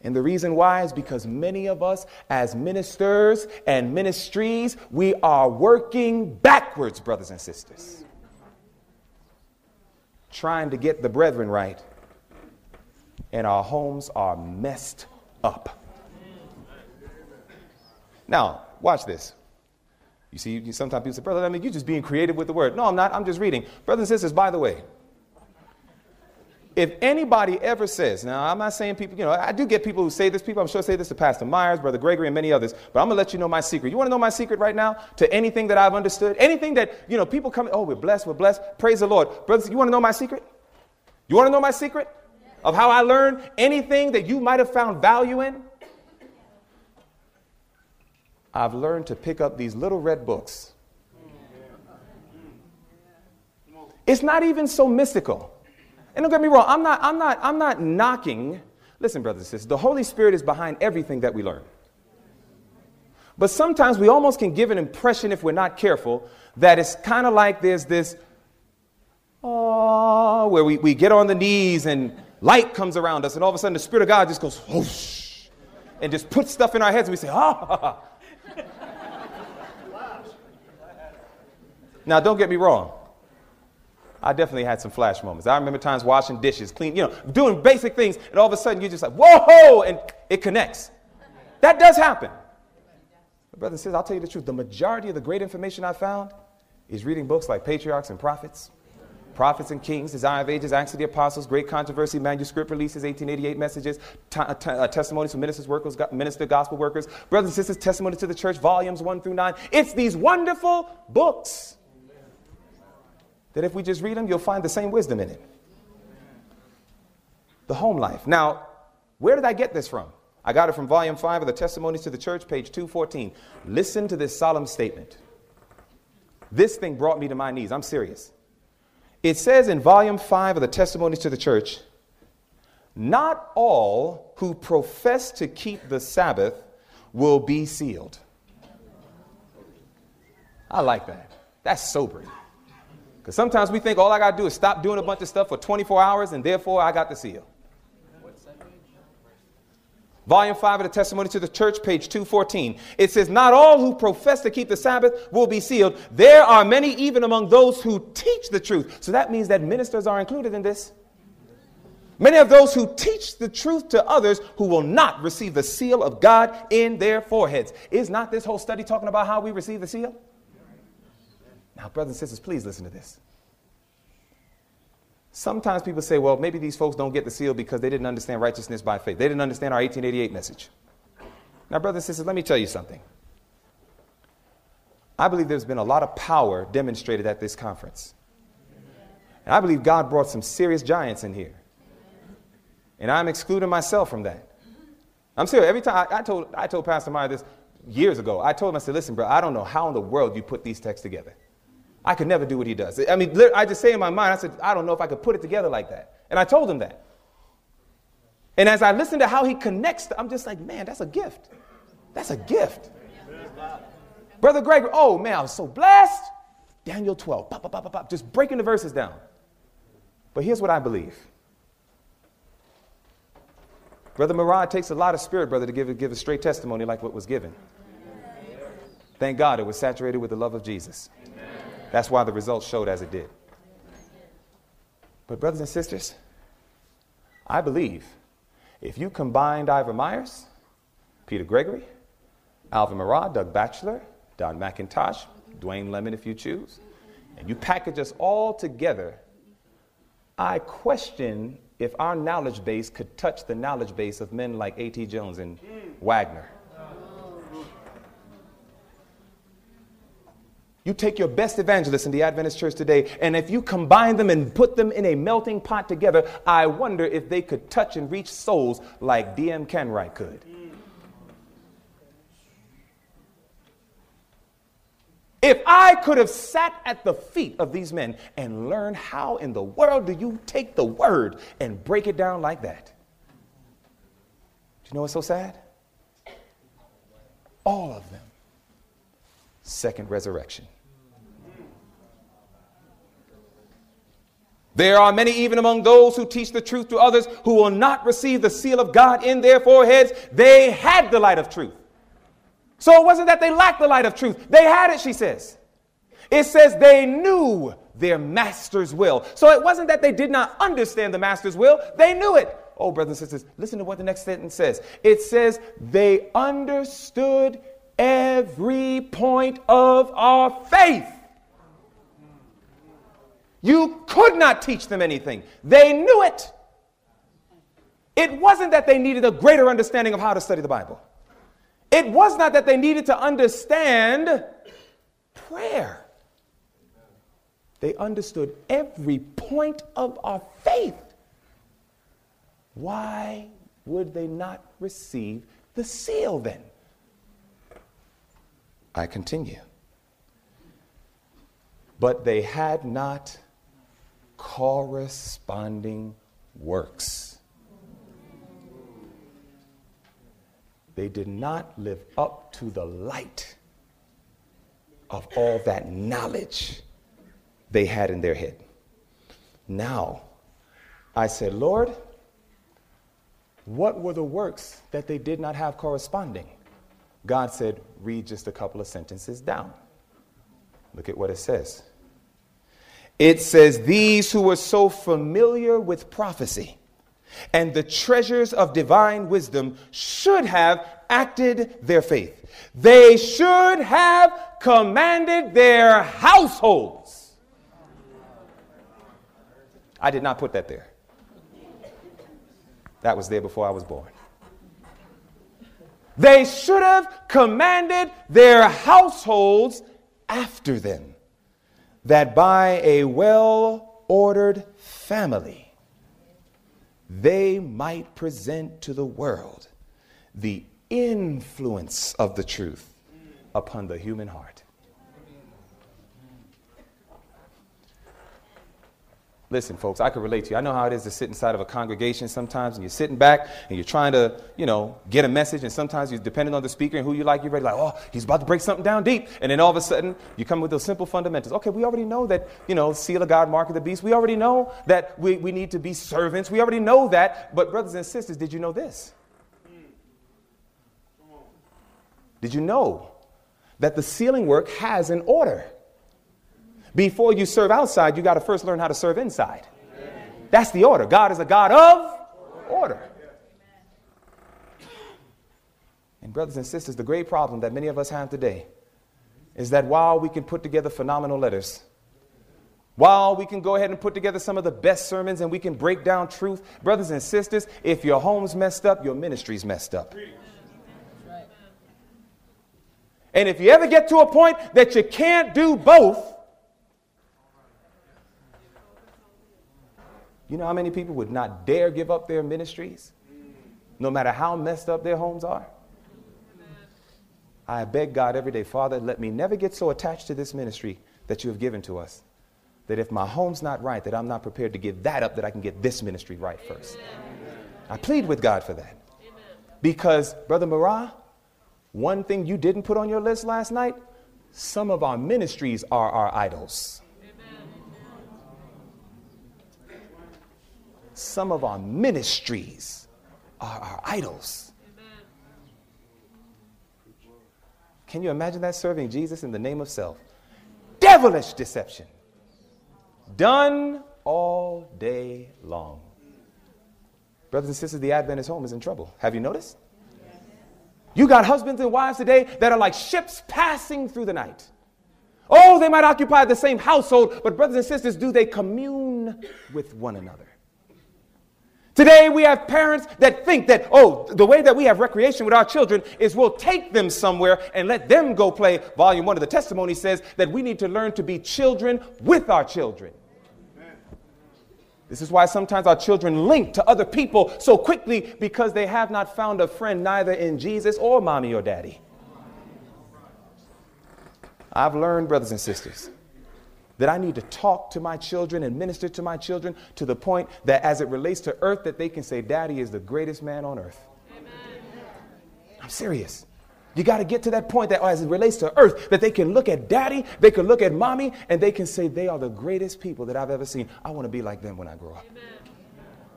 And the reason why is because many of us, as ministers and ministries, we are working backwards, brothers and sisters, trying to get the brethren right, and our homes are messed up. Now, watch this. You see, sometimes people say, Brother, I mean, you're just being creative with the word. No, I'm not. I'm just reading. Brothers and sisters, by the way, if anybody ever says, now I'm not saying people, you know, I do get people who say this, people I'm sure say this to Pastor Myers, Brother Gregory, and many others, but I'm gonna let you know my secret. You wanna know my secret right now to anything that I've understood? Anything that, you know, people come, oh, we're blessed, we're blessed, praise the Lord. Brothers, you wanna know my secret? You wanna know my secret of how I learned anything that you might have found value in? I've learned to pick up these little red books. It's not even so mystical. And don't get me wrong, I'm not, I'm not, I'm not knocking. Listen, brothers and sisters, the Holy Spirit is behind everything that we learn. But sometimes we almost can give an impression, if we're not careful, that it's kind of like there's this, oh, where we, we get on the knees and light comes around us, and all of a sudden the Spirit of God just goes, whoosh, and just puts stuff in our heads, and we say, ah. now, don't get me wrong. I definitely had some flash moments. I remember times washing dishes, clean, you know, doing basic things, and all of a sudden you're just like, whoa, and it connects. That does happen. But brother says, I'll tell you the truth. The majority of the great information I found is reading books like Patriarchs and Prophets, Prophets and Kings, Desire of Ages, Acts of the Apostles, Great Controversy, Manuscript Releases, 1888 Messages, t- uh, t- uh, Testimonies from Ministers, workers, Minister, Gospel Workers, Brothers and Sisters, Testimony to the Church, Volumes 1 through 9. It's these wonderful books that if we just read them, you'll find the same wisdom in it. The home life. Now, where did I get this from? I got it from volume 5 of the Testimonies to the Church, page 214. Listen to this solemn statement. This thing brought me to my knees. I'm serious. It says in volume 5 of the Testimonies to the Church, not all who profess to keep the Sabbath will be sealed. I like that. That's sobering. Because sometimes we think all I got to do is stop doing a bunch of stuff for 24 hours and therefore I got the seal. Volume 5 of the Testimony to the Church, page 214. It says, Not all who profess to keep the Sabbath will be sealed. There are many even among those who teach the truth. So that means that ministers are included in this. Many of those who teach the truth to others who will not receive the seal of God in their foreheads. Is not this whole study talking about how we receive the seal? Now, brothers and sisters, please listen to this. Sometimes people say, well, maybe these folks don't get the seal because they didn't understand righteousness by faith. They didn't understand our 1888 message. Now, brothers and sisters, let me tell you something. I believe there's been a lot of power demonstrated at this conference. And I believe God brought some serious giants in here. And I'm excluding myself from that. I'm serious. Every time I, I, told, I told Pastor Meyer this years ago, I told him, I said, listen, bro, I don't know how in the world you put these texts together. I could never do what he does. I mean, I just say in my mind, I said, I don't know if I could put it together like that. And I told him that. And as I listen to how he connects, I'm just like, man, that's a gift. That's a gift. Brother Gregory, oh man, I was so blessed. Daniel 12, pop, pop, pop, pop, just breaking the verses down. But here's what I believe. Brother Murad takes a lot of spirit, brother, to give, give a straight testimony like what was given. Thank God it was saturated with the love of Jesus. That's why the results showed as it did. But, brothers and sisters, I believe if you combined Ivor Myers, Peter Gregory, Alvin Murad, Doug Batchelor, Don McIntosh, Dwayne Lemon, if you choose, and you package us all together, I question if our knowledge base could touch the knowledge base of men like A.T. Jones and Waggoner. You take your best evangelists in the Adventist church today, and if you combine them and put them in a melting pot together, I wonder if they could touch and reach souls like D.M. Canright could. If I could have sat at the feet of these men and learned how in the world do you take the word and break it down like that? Do you know what's so sad? All of them. Second resurrection. There are many, even among those who teach the truth to others, who will not receive the seal of God in their foreheads. They had the light of truth. So it wasn't that they lacked the light of truth, they had it, she says. It says they knew their master's will. So it wasn't that they did not understand the master's will, they knew it. Oh, brothers and sisters, listen to what the next sentence says. It says they understood every point of our faith. You could not teach them anything. They knew it. It wasn't that they needed a greater understanding of how to study the Bible. It was not that they needed to understand prayer. They understood every point of our faith. Why would they not receive the seal then? I continue. But they had not corresponding works. They did not live up to the light of all that knowledge they had in their head. Now, I said, Lord, what were the works that they did not have corresponding? God said, read just a couple of sentences down. Look at what it says. It says, These who were so familiar with prophecy and the treasures of divine wisdom should have acted their faith. They should have commanded their households. I did not put that there. That was there before I was born. They should have commanded their households after them that by a well ordered family, they might present to the world the influence of the truth upon the human heart. Listen, folks, I can relate to you. I know how it is to sit inside of a congregation sometimes, and you're sitting back and you're trying to, you know, get a message, and sometimes you're depending on the speaker and who you like, you're ready, like, oh, he's about to break something down deep. And then all of a sudden, you come with those simple fundamentals. Okay, we already know that, you know, seal of God, mark of the beast. We already know that we, we need to be servants. We already know that. But, brothers and sisters, did you know this? Did you know that the sealing work has an order? Before you serve outside, you got to first learn how to serve inside. That's the order. God is a God of order. And, brothers and sisters, the great problem that many of us have today is that while we can put together phenomenal letters, while we can go ahead and put together some of the best sermons and we can break down truth, brothers and sisters, if your home's messed up, your ministry's messed up. And if you ever get to a point that you can't do both, you know how many people would not dare give up their ministries, no matter how messed up their homes are? I beg God every day, Father, let me never get so attached to this ministry that you have given to us that if my home's not right, that I'm not prepared to give that up, that I can get this ministry right first. I plead with God for that. Because, Brother Marah, one thing you didn't put on your list last night some of our ministries are our idols. Some of our ministries are our idols. Can you imagine that serving Jesus in the name of self? Devilish deception. Done all day long. Brothers and sisters, the Adventist home is in trouble. Have you noticed? You got husbands and wives today that are like ships passing through the night. Oh, they might occupy the same household, but brothers and sisters, do they commune with one another? Today, we have parents that think that, oh, the way that we have recreation with our children is we'll take them somewhere and let them go play. Volume one of the testimony says that we need to learn to be children with our children. This is why sometimes our children link to other people so quickly because they have not found a friend neither in Jesus or mommy or daddy. I've learned, brothers and sisters, that I need to talk to my children and minister to my children to the point that as it relates to earth that they can say daddy is the greatest man on earth. Amen. I'm serious. You got to get to that point that as it relates to earth, that they can look at daddy, they can look at mommy, and they can say they are the greatest people that I've ever seen. I want to be like them when I grow up. Amen.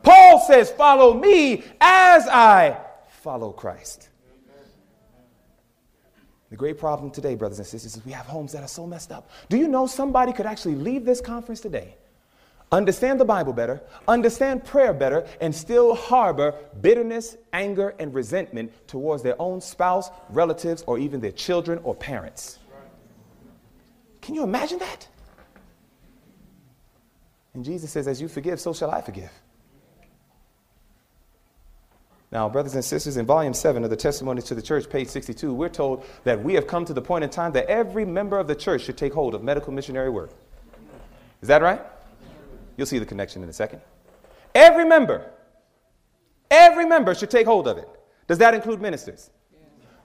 Paul says, Follow me as I follow Christ. The great problem today, brothers and sisters, is we have homes that are so messed up. Do you know somebody could actually leave this conference today understand the Bible better, understand prayer better, and still harbor bitterness, anger, and resentment towards their own spouse, relatives, or even their children or parents. Can you imagine that? And Jesus says, As you forgive, so shall I forgive. Now, brothers and sisters, in volume 7 of the Testimonies to the Church, page 62, we're told that we have come to the point in time that every member of the church should take hold of medical missionary work. Is that right? You'll see the connection in a second. Every member, every member should take hold of it. Does that include ministers?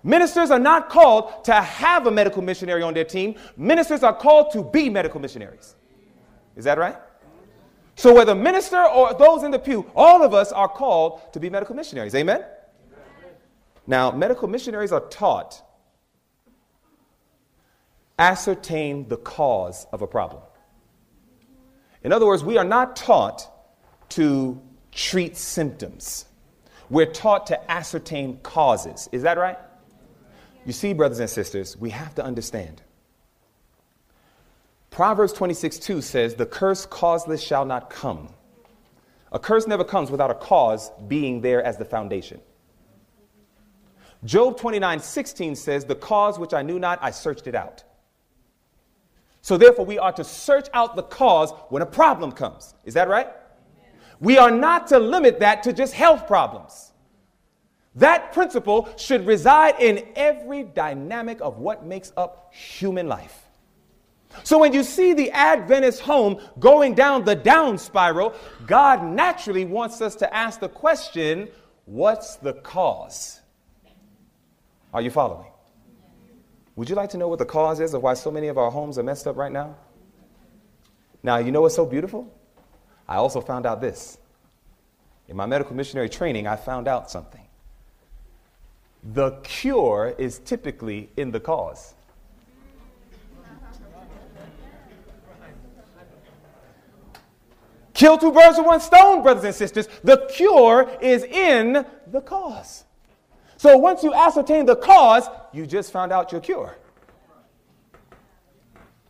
Ministers are not called to have a medical missionary on their team. Ministers are called to be medical missionaries. Is that right? So, whether minister or those in the pew, all of us are called to be medical missionaries. Amen? Amen? Now, medical missionaries are taught ascertain the cause of a problem. In other words, we are not taught to treat symptoms. We're taught to ascertain causes. Is that right? You see, brothers and sisters, we have to understand. Proverbs 26 2 says, The curse causeless shall not come. A curse never comes without a cause being there as the foundation. Job 29 16 says, The cause which I knew not, I searched it out. So therefore, we are to search out the cause when a problem comes. Is that right? We are not to limit that to just health problems. That principle should reside in every dynamic of what makes up human life. So when you see the Adventist home going down the down spiral, God naturally wants us to ask the question what's the cause? Are you following? Would you like to know what the cause is of why so many of our homes are messed up right now? Now, you know what's so beautiful? I also found out this. In my medical missionary training, I found out something. The cure is typically in the cause. Kill two birds with one stone, brothers and sisters. The cure is in the cause. So once you ascertain the cause, you just found out your cure.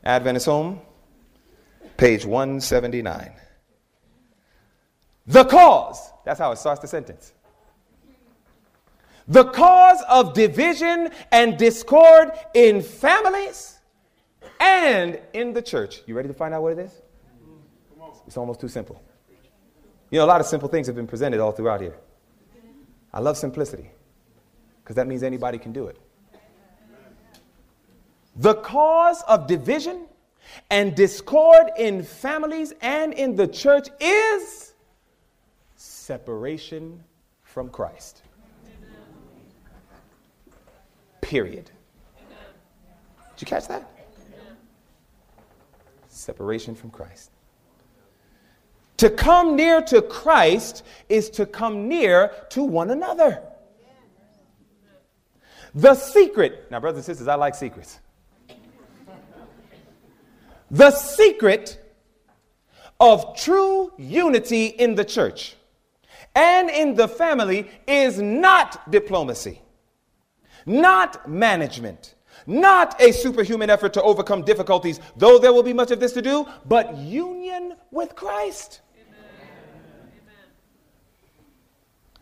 Adventist Home, page 179. The cause, that's how it starts the sentence. The cause of division and discord in families and in the church. You ready to find out what it is? It's almost too simple. You know, a lot of simple things have been presented all throughout here. I love simplicity because that means anybody can do it. The cause of division and discord in families and in the church is separation from Christ. Period. Did you catch that? Separation from Christ. To come near to Christ is to come near to one another. The secret, now, brothers and sisters, I like secrets. The secret of true unity in the church and in the family is not diplomacy, not management, not a superhuman effort to overcome difficulties, though there will be much of this to do, but union with Christ.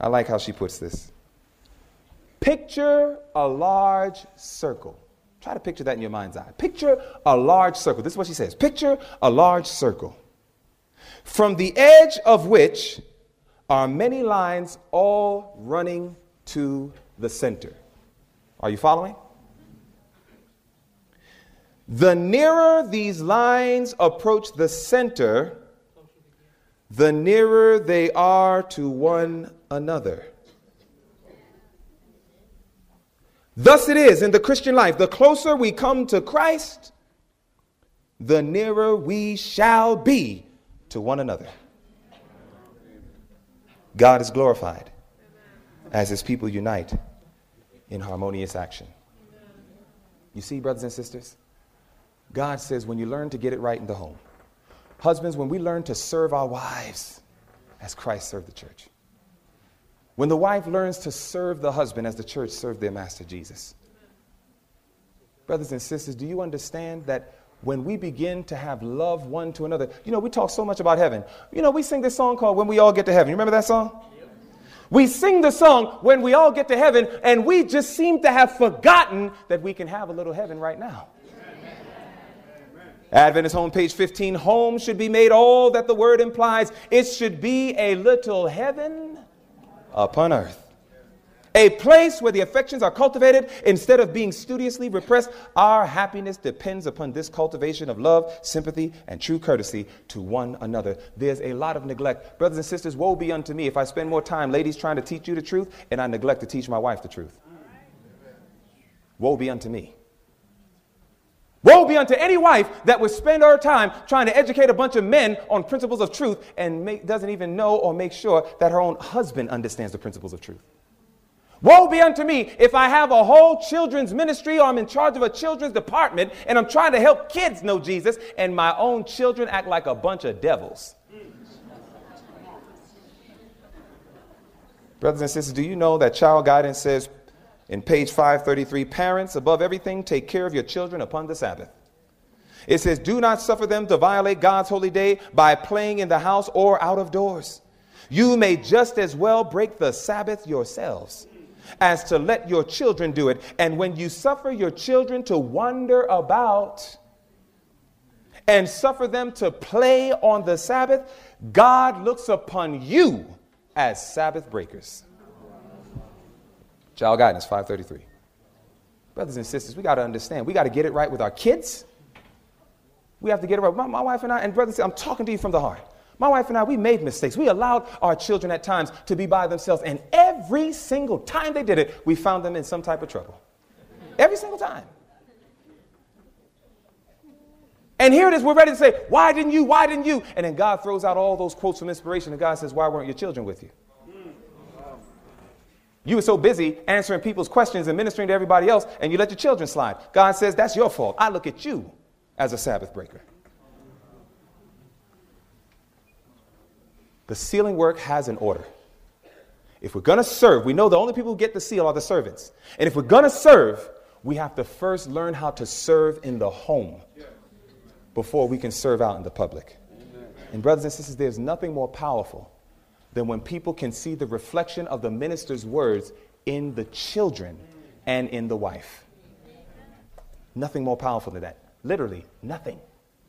I like how she puts this. Picture a large circle. Try to picture that in your mind's eye. Picture a large circle. This is what she says. Picture a large circle, from the edge of which are many lines all running to the center. Are you following? The nearer these lines approach the center, the nearer they are to one another. Thus it is in the Christian life. The closer we come to Christ, the nearer we shall be to one another. God is glorified as his people unite in harmonious action. You see, brothers and sisters, God says when you learn to get it right in the home, husbands, when we learn to serve our wives as Christ served the church, when the wife learns to serve the husband as the church served their master Jesus. Brothers and sisters, do you understand that when we begin to have love one to another, you know, we talk so much about heaven. You know, we sing this song called When We All Get to Heaven. You remember that song? We sing the song when we all get to heaven, and we just seem to have forgotten that we can have a little heaven right now. Adventist home, page 15. Home should be made all that the word implies. It should be a little heaven upon earth. A place where the affections are cultivated instead of being studiously repressed. Our happiness depends upon this cultivation of love, sympathy, and true courtesy to one another. There's a lot of neglect. Brothers and sisters, woe be unto me if I spend more time, ladies, trying to teach you the truth and I neglect to teach my wife the truth. Woe be unto me. Woe be unto any wife that would spend her time trying to educate a bunch of men on principles of truth and make, doesn't even know or make sure that her own husband understands the principles of truth. Woe be unto me if I have a whole children's ministry or I'm in charge of a children's department and I'm trying to help kids know Jesus and my own children act like a bunch of devils. Brothers and sisters, do you know that child guidance says in page 533, parents, above everything, take care of your children upon the Sabbath. It says, Do not suffer them to violate God's holy day by playing in the house or out of doors. You may just as well break the Sabbath yourselves as to let your children do it. And when you suffer your children to wander about and suffer them to play on the Sabbath, God looks upon you as Sabbath breakers. Child Guidance 533. Brothers and sisters, we got to understand. We got to get it right with our kids. We have to get it right. My, my wife and I, and brothers, I'm talking to you from the heart. My wife and I, we made mistakes. We allowed our children at times to be by themselves. And every single time they did it, we found them in some type of trouble. Every single time. And here it is, we're ready to say, Why didn't you? Why didn't you? And then God throws out all those quotes from inspiration, and God says, Why weren't your children with you? You were so busy answering people's questions and ministering to everybody else, and you let your children slide. God says, That's your fault. I look at you as a Sabbath breaker. The sealing work has an order. If we're going to serve, we know the only people who get the seal are the servants. And if we're going to serve, we have to first learn how to serve in the home before we can serve out in the public. And, brothers and sisters, there's nothing more powerful than when people can see the reflection of the minister's words in the children and in the wife. Nothing more powerful than that. Literally, nothing.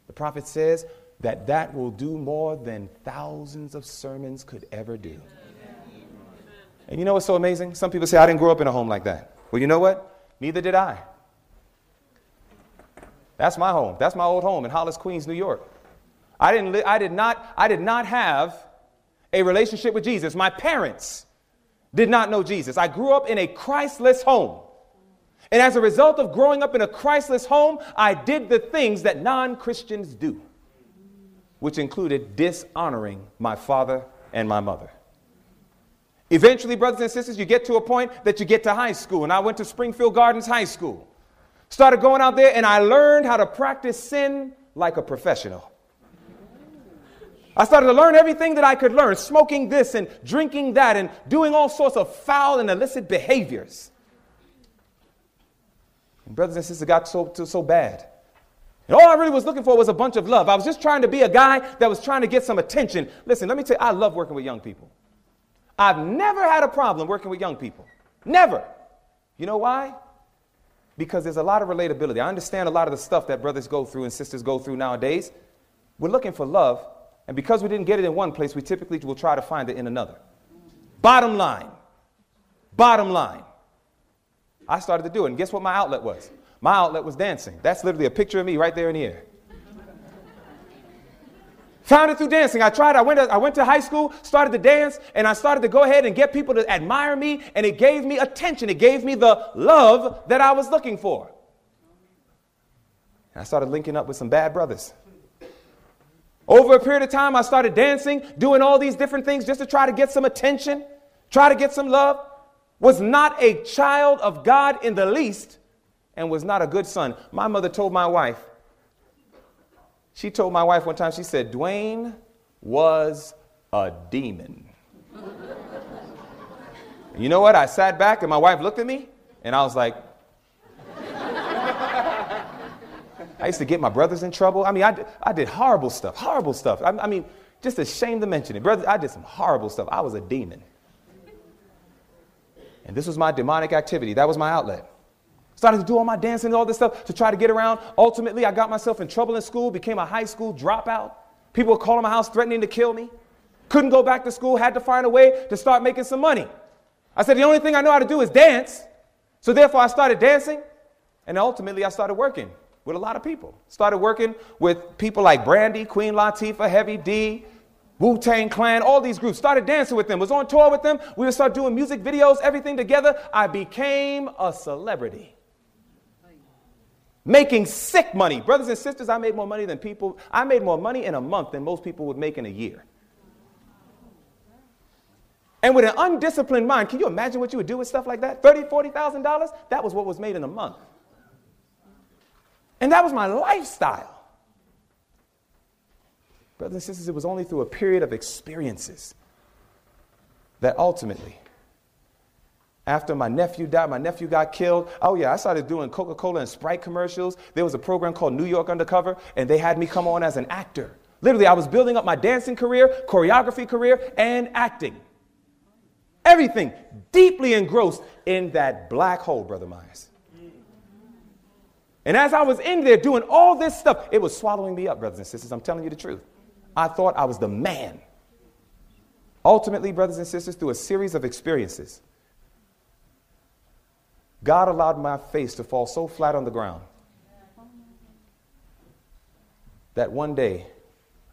The prophet says that that will do more than thousands of sermons could ever do. And you know what's so amazing? Some people say, I didn't grow up in a home like that. Well, you know what? Neither did I. That's my home. That's my old home in Hollis, Queens, New York. I, didn't li- I, did not, I did not have a relationship with Jesus. My parents did not know Jesus. I grew up in a Christless home. And as a result of growing up in a Christless home, I did the things that non Christians do, which included dishonoring my father and my mother. Eventually, brothers and sisters, you get to a point that you get to high school. And I went to Springfield Gardens High School. Started going out there, and I learned how to practice sin like a professional. I started to learn everything that I could learn smoking this and drinking that and doing all sorts of foul and illicit behaviors. And brothers and sisters got so, so bad. And all I really was looking for was a bunch of love. I was just trying to be a guy that was trying to get some attention. Listen, let me tell you, I love working with young people. I've never had a problem working with young people. Never. You know why? Because there's a lot of relatability. I understand a lot of the stuff that brothers go through and sisters go through nowadays. We're looking for love, and because we didn't get it in one place, we typically will try to find it in another. Bottom line. Bottom line. I started to do it, and guess what my outlet was? My outlet was dancing. That's literally a picture of me right there in the air. Found it through dancing. I tried. I went, to, I went to high school, started to dance, and I started to go ahead and get people to admire me, and it gave me attention. It gave me the love that I was looking for. And I started linking up with some bad brothers. Over a period of time, I started dancing, doing all these different things just to try to get some attention, try to get some love. Was not a child of God in the least, and was not a good son. My mother told my wife, she told my wife one time, she said, Dwayne was a demon. you know what? I sat back and my wife looked at me and I was like, I used to get my brothers in trouble. I mean, I, I did horrible stuff, horrible stuff. I, I mean, just ashamed to mention it. Brother, I did some horrible stuff. I was a demon. And this was my demonic activity. That was my outlet. Started to do all my dancing and all this stuff to try to get around. Ultimately, I got myself in trouble in school, became a high school dropout. People were calling my house threatening to kill me. Couldn't go back to school, had to find a way to start making some money. I said, the only thing I know how to do is dance. So therefore, I started dancing, and ultimately, I started working with a lot of people. Started working with people like Brandy, Queen Latifah, Heavy D, Wu Tang Clan, all these groups. Started dancing with them, was on tour with them. We would start doing music videos, everything together. I became a celebrity making sick money. Brothers and sisters, I made more money than people, I made more money in a month than most people would make in a year. And with an undisciplined mind, can you imagine what you would do with stuff like that? $30,000, $40,000? That was what was made in a month. And that was my lifestyle. Brothers and sisters, it was only through a period of experiences that ultimately after my nephew died, my nephew got killed. Oh, yeah, I started doing Coca Cola and Sprite commercials. There was a program called New York Undercover, and they had me come on as an actor. Literally, I was building up my dancing career, choreography career, and acting. Everything deeply engrossed in that black hole, Brother Myers. And as I was in there doing all this stuff, it was swallowing me up, brothers and sisters. I'm telling you the truth. I thought I was the man. Ultimately, brothers and sisters, through a series of experiences, God allowed my face to fall so flat on the ground that one day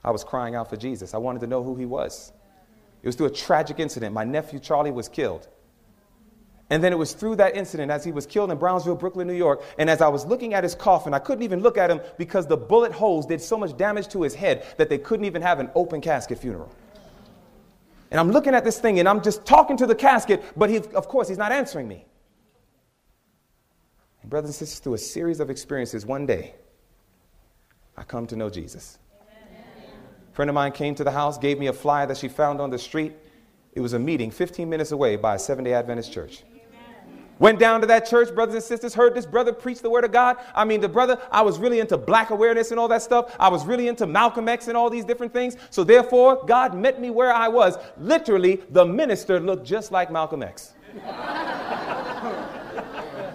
I was crying out for Jesus. I wanted to know who he was. It was through a tragic incident. My nephew Charlie was killed. And then it was through that incident as he was killed in Brownsville, Brooklyn, New York. And as I was looking at his coffin, I couldn't even look at him because the bullet holes did so much damage to his head that they couldn't even have an open casket funeral. And I'm looking at this thing and I'm just talking to the casket, but he, of course, he's not answering me. And brothers and sisters, through a series of experiences, one day, I come to know Jesus. Amen. A friend of mine came to the house, gave me a flyer that she found on the street. It was a meeting 15 minutes away by a Seventh day Adventist church. Went down to that church, brothers and sisters, heard this brother preach the word of God. I mean, the brother, I was really into black awareness and all that stuff. I was really into Malcolm X and all these different things. So therefore, God met me where I was. Literally, the minister looked just like Malcolm X.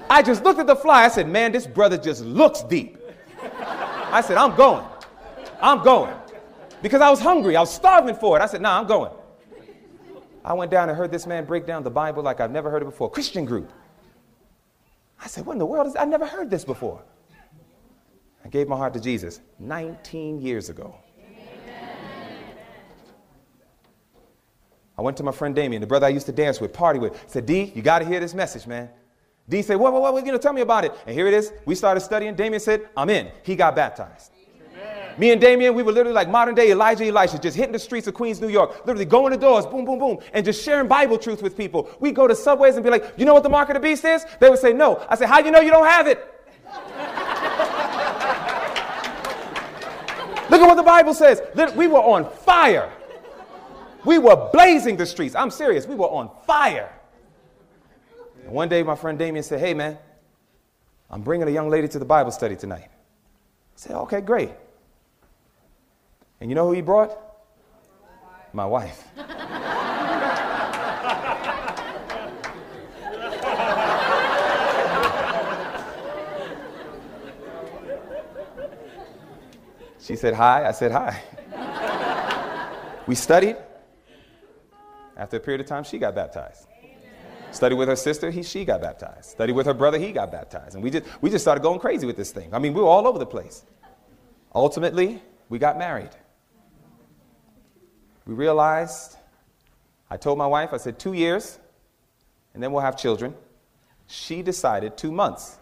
I just looked at the fly. I said, man, this brother just looks deep. I said, I'm going. I'm going. Because I was hungry. I was starving for it. I said, nah, I'm going. I went down and heard this man break down the Bible like I've never heard it before. Christian group. I said, what in the world is I never heard this before. I gave my heart to Jesus 19 years ago. I went to my friend Damien, the brother I used to dance with, party with. Said, D, you got to hear this message, man. D said, what, what, what, what, you know, tell me about it. And here it is. We started studying. Damien said, I'm in. He got baptized. Me and Damien, we were literally like modern day Elijah Elisha, just hitting the streets of Queens, New York, literally going to doors, boom, boom, boom, and just sharing Bible truth with people. We go to subways and be like, you know what the mark of the beast is? They would say, no. I say, how you know you don't have it? [laughs] Look at what the Bible says. We were on fire. We were blazing the streets. I'm serious. We were on fire. And one day, my friend Damien said, Hey, man, I'm bringing a young lady to the Bible study tonight. I said, Okay, great. And you know who he brought? My wife. she said, Hi. I said, Hi. we studied. After a period of time, she got baptized. Studied with her sister, he, she got baptized. Studied with her brother, he got baptized. And we just, we just started going crazy with this thing. I mean, we were all over the place. Ultimately, we got married. We realized, I told my wife, I said, two years, and then we'll have children. She decided two months.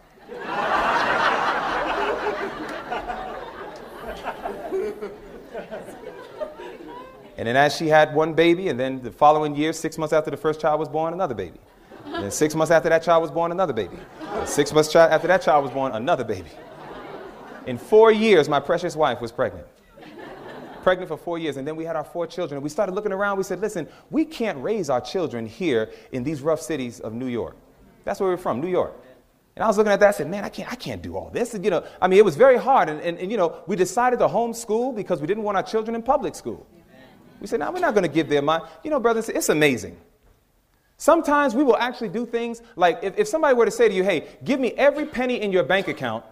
And then as she had one baby, and then the following year, six months after the first child was born, another baby. And then six months after that child was born, another baby. And six months after that child was born, another baby. In four years, my precious wife was pregnant. Pregnant for four years, and then we had our four children. And we started looking around. We said, listen, we can't raise our children here in these rough cities of New York. That's where we're from, New York. And I was looking at that, I said, man, I can't, I can't do all this. And, you know, I mean, it was very hard. And, and, and, you know, we decided to homeschool because we didn't want our children in public school. We said, no, we're not going to give them money. You know, brothers, it's amazing. Sometimes we will actually do things like if, if somebody were to say to you, hey, give me every penny in your bank account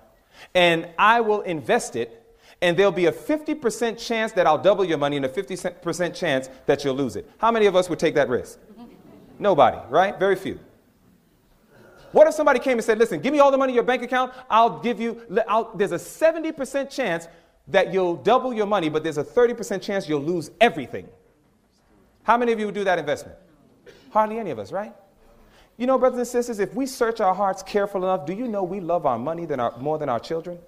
and I will invest it, and there'll be a 50% chance that I'll double your money and a 50% chance that you'll lose it. How many of us would take that risk? Nobody, right? Very few. What if somebody came and said, listen, give me all the money in your bank account, I'll give you, I'll, there's a 70% chance that you'll double your money, but there's a 30% chance you'll lose everything. How many of you would do that investment? Hardly any of us, right? You know, brothers and sisters, if we search our hearts careful enough, do you know we love our money than our, more than our children?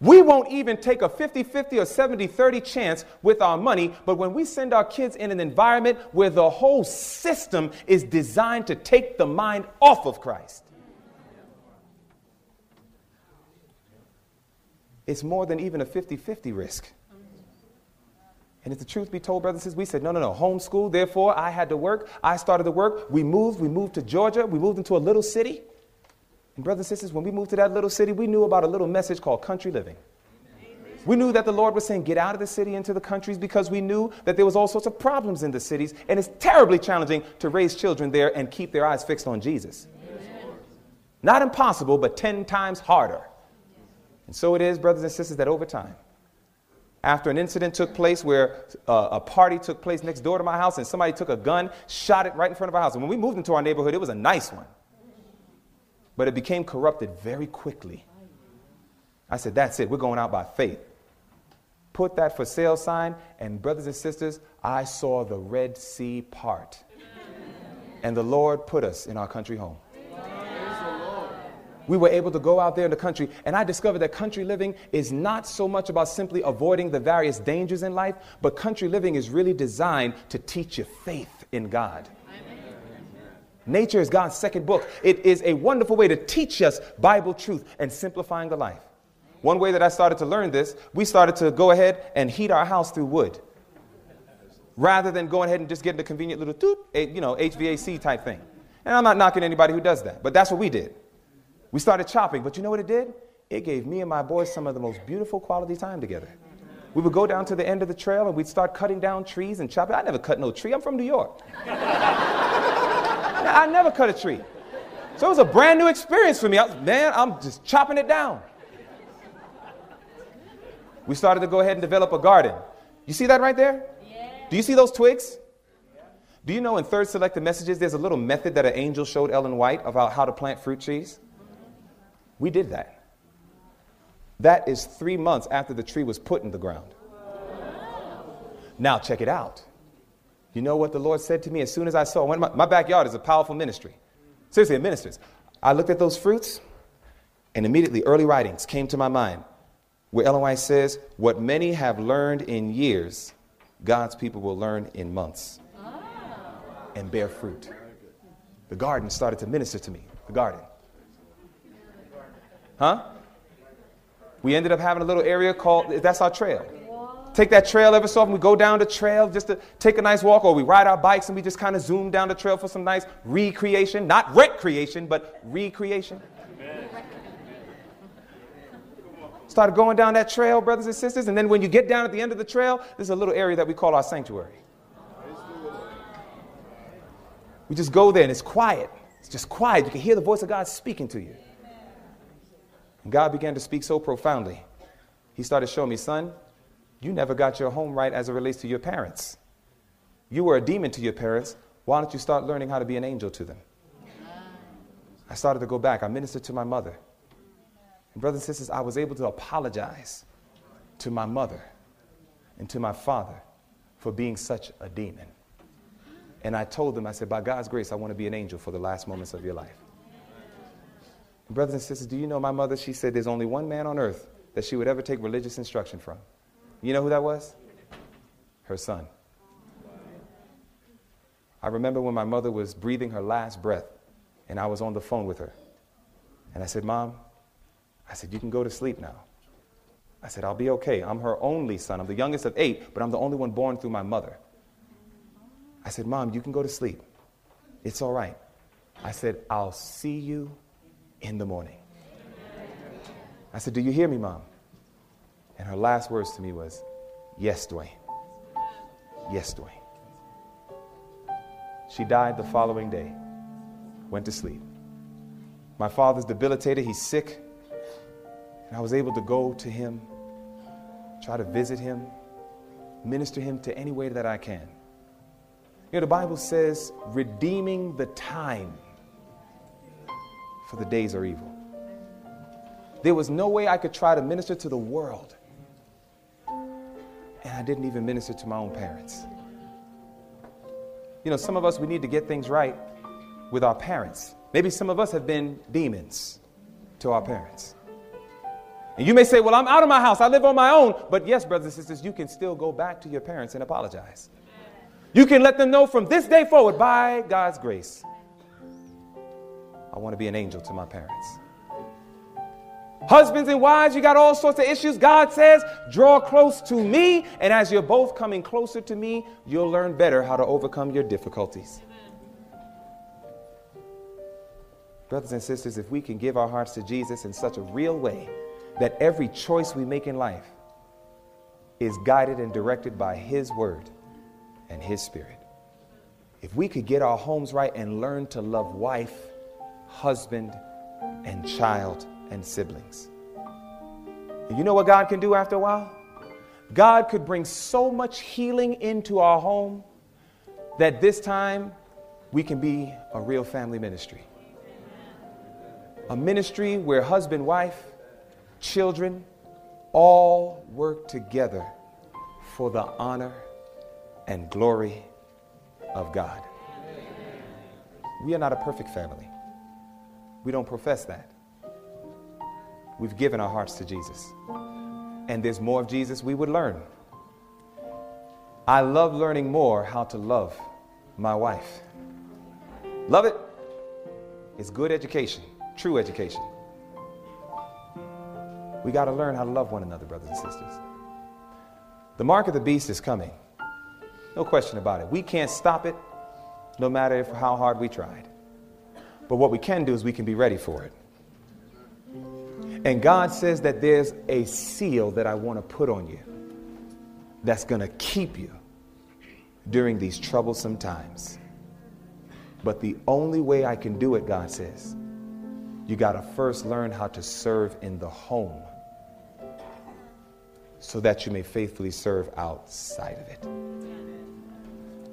We won't even take a 50 50 or 70 30 chance with our money, but when we send our kids in an environment where the whole system is designed to take the mind off of Christ, it's more than even a 50 50 risk. And if the truth be told, brothers and sisters, we said, no, no, no, homeschool. Therefore, I had to work. I started to work. We moved. We moved to Georgia. We moved into a little city. And, brothers and sisters, when we moved to that little city, we knew about a little message called country living. We knew that the Lord was saying, get out of the city into the countries because we knew that there was all sorts of problems in the cities. And it's terribly challenging to raise children there and keep their eyes fixed on Jesus. Amen. Not impossible, but 10 times harder. And so it is, brothers and sisters, that over time, after an incident took place where uh, a party took place next door to my house and somebody took a gun, shot it right in front of our house. And when we moved into our neighborhood, it was a nice one. But it became corrupted very quickly. I said, That's it. We're going out by faith. Put that for sale sign, and brothers and sisters, I saw the Red Sea part. And the Lord put us in our country home we were able to go out there in the country, and I discovered that country living is not so much about simply avoiding the various dangers in life, but country living is really designed to teach you faith in God. Nature is God's second book. It is a wonderful way to teach us Bible truth and simplifying the life. One way that I started to learn this, we started to go ahead and heat our house through wood. Rather than going ahead and just getting the convenient little you know, HVAC type thing. And I'm not knocking anybody who does that, but that's what we did. We started chopping, but you know what it did? It gave me and my boys some of the most beautiful quality time together. We would go down to the end of the trail and we'd start cutting down trees and chopping. I never cut no tree. I'm from New York. [laughs] I never cut a tree. So it was a brand new experience for me. Was, man, I'm just chopping it down. We started to go ahead and develop a garden. You see that right there? Yeah. Do you see those twigs? Do you know in third selected messages there's a little method that an angel showed Ellen White about how to plant fruit trees? We did that. That is three months after the tree was put in the ground. Now, check it out. You know what the Lord said to me as soon as I saw when my, my backyard is a powerful ministry. Seriously, it ministers. I looked at those fruits, and immediately early writings came to my mind where Ellen White says, What many have learned in years, God's people will learn in months ah. and bear fruit. The garden started to minister to me. The garden. Huh? We ended up having a little area called, that's our trail. Take that trail every so often. We go down the trail just to take a nice walk, or we ride our bikes and we just kind of zoom down the trail for some nice recreation. Not recreation, but recreation. Started going down that trail, brothers and sisters. And then when you get down at the end of the trail, there's a little area that we call our sanctuary. We just go there and it's quiet. It's just quiet. You can hear the voice of God speaking to you. And God began to speak so profoundly. He started showing me, son, you never got your home right as it relates to your parents. You were a demon to your parents. Why don't you start learning how to be an angel to them? I started to go back. I ministered to my mother. And brothers and sisters, I was able to apologize to my mother and to my father for being such a demon. And I told them, I said, by God's grace, I want to be an angel for the last moments of your life. And brothers and sisters, do you know my mother? She said there's only one man on earth that she would ever take religious instruction from. You know who that was? Her son. I remember when my mother was breathing her last breath, and I was on the phone with her. And I said, Mom, I said, You can go to sleep now. I said, I'll be okay. I'm her only son. I'm the youngest of eight, but I'm the only one born through my mother. I said, Mom, you can go to sleep. It's all right. I said, I'll see you in the morning. I said, Do you hear me, Mom? And her last words to me was, Yes, Dwayne. Yes, Dwayne. She died the following day, went to sleep. My father's debilitated, he's sick. And I was able to go to him, try to visit him, minister him to any way that I can. You know, the Bible says, redeeming the time, for the days are evil. There was no way I could try to minister to the world, and I didn't even minister to my own parents. You know, some of us, we need to get things right with our parents. Maybe some of us have been demons to our parents. And you may say, Well, I'm out of my house, I live on my own. But yes, brothers and sisters, you can still go back to your parents and apologize. You can let them know from this day forward, by God's grace, I want to be an angel to my parents. Husbands and wives, you got all sorts of issues. God says, draw close to me. And as you're both coming closer to me, you'll learn better how to overcome your difficulties. Brothers and sisters, if we can give our hearts to Jesus in such a real way, that every choice we make in life is guided and directed by His Word and His Spirit. If we could get our homes right and learn to love wife, husband, and child and siblings. You know what God can do after a while? God could bring so much healing into our home that this time we can be a real family ministry. A ministry where husband, wife, children, all work together for the honor and glory of God. We are not a perfect family. We don't profess that. We've given our hearts to Jesus. And there's more of Jesus we would learn. I love learning more how to love my wife. Love it. It's good education, true education. We got to learn how to love one another, brothers and sisters. The mark of the beast is coming. No question about it. We can't stop it, no matter if, how hard we tried. But what we can do is we can be ready for it. And God says that there's a seal that I want to put on you that's going to keep you during these troublesome times. But the only way I can do it, God says, you got to first learn how to serve in the home so that you may faithfully serve outside of it.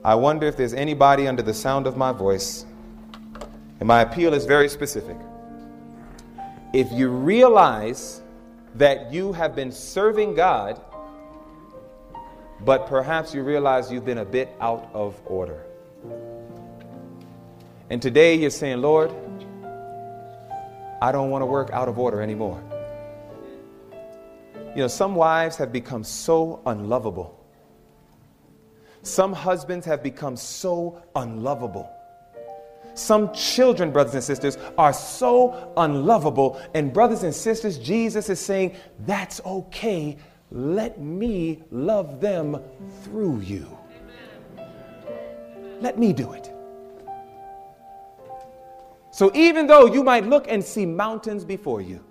I wonder if there's anybody under the sound of my voice, and my appeal is very specific. If you realize that you have been serving God, but perhaps you realize you've been a bit out of order. And today you're saying, Lord, I don't want to work out of order anymore. You know, some wives have become so unlovable. Some husbands have become so unlovable. Some children, brothers and sisters, are so unlovable. And, brothers and sisters, Jesus is saying, That's okay. Let me love them through you. Let me do it. So, even though you might look and see mountains before you,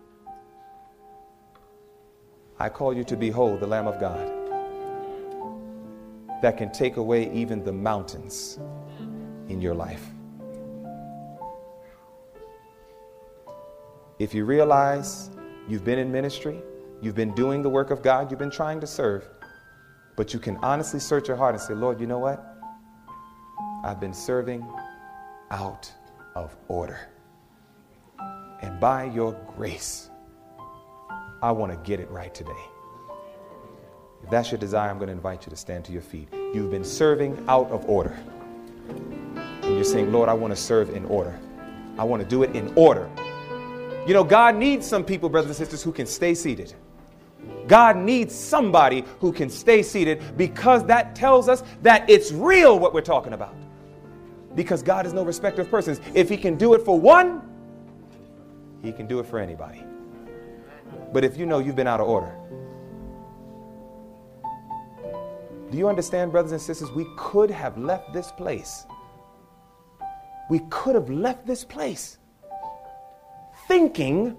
I call you to behold the Lamb of God that can take away even the mountains in your life. If you realize you've been in ministry, you've been doing the work of God, you've been trying to serve, but you can honestly search your heart and say, Lord, you know what? I've been serving out of order. And by your grace, I want to get it right today. If that's your desire, I'm going to invite you to stand to your feet. You've been serving out of order. And you're saying, Lord, I want to serve in order. I want to do it in order. You know, God needs some people, brothers and sisters, who can stay seated. God needs somebody who can stay seated because that tells us that it's real what we're talking about. Because God is no respecter of persons. If He can do it for one, He can do it for anybody. But if you know you've been out of order, do you understand, brothers and sisters? We could have left this place. We could have left this place thinking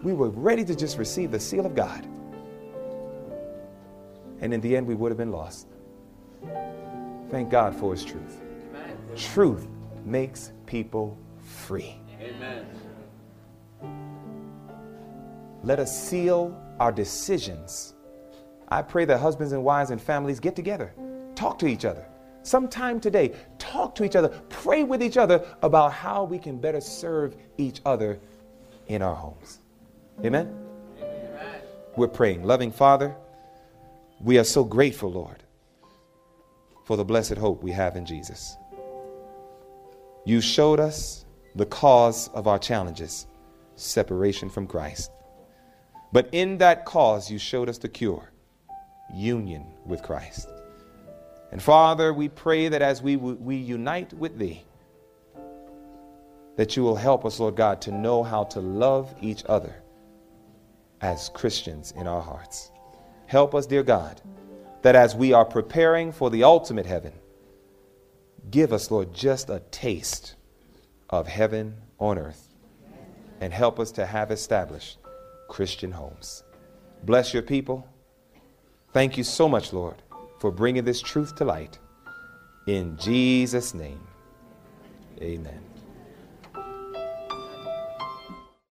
we were ready to just receive the seal of God. And in the end, we would have been lost. Thank God for His truth. Amen. Truth makes people free. Amen. Let us seal our decisions. I pray that husbands and wives and families get together, talk to each other. Sometime today, talk to each other, pray with each other about how we can better serve each other in our homes. Amen? Amen? We're praying. Loving Father, we are so grateful, Lord, for the blessed hope we have in Jesus. You showed us the cause of our challenges separation from Christ. But in that cause, you showed us the cure union with Christ. And Father, we pray that as we, we unite with Thee, that you will help us, Lord God, to know how to love each other as Christians in our hearts. Help us, dear God, that as we are preparing for the ultimate heaven, give us, Lord, just a taste of heaven on earth and help us to have established Christian homes. Bless your people. Thank you so much, Lord, for bringing this truth to light. In Jesus' name, amen.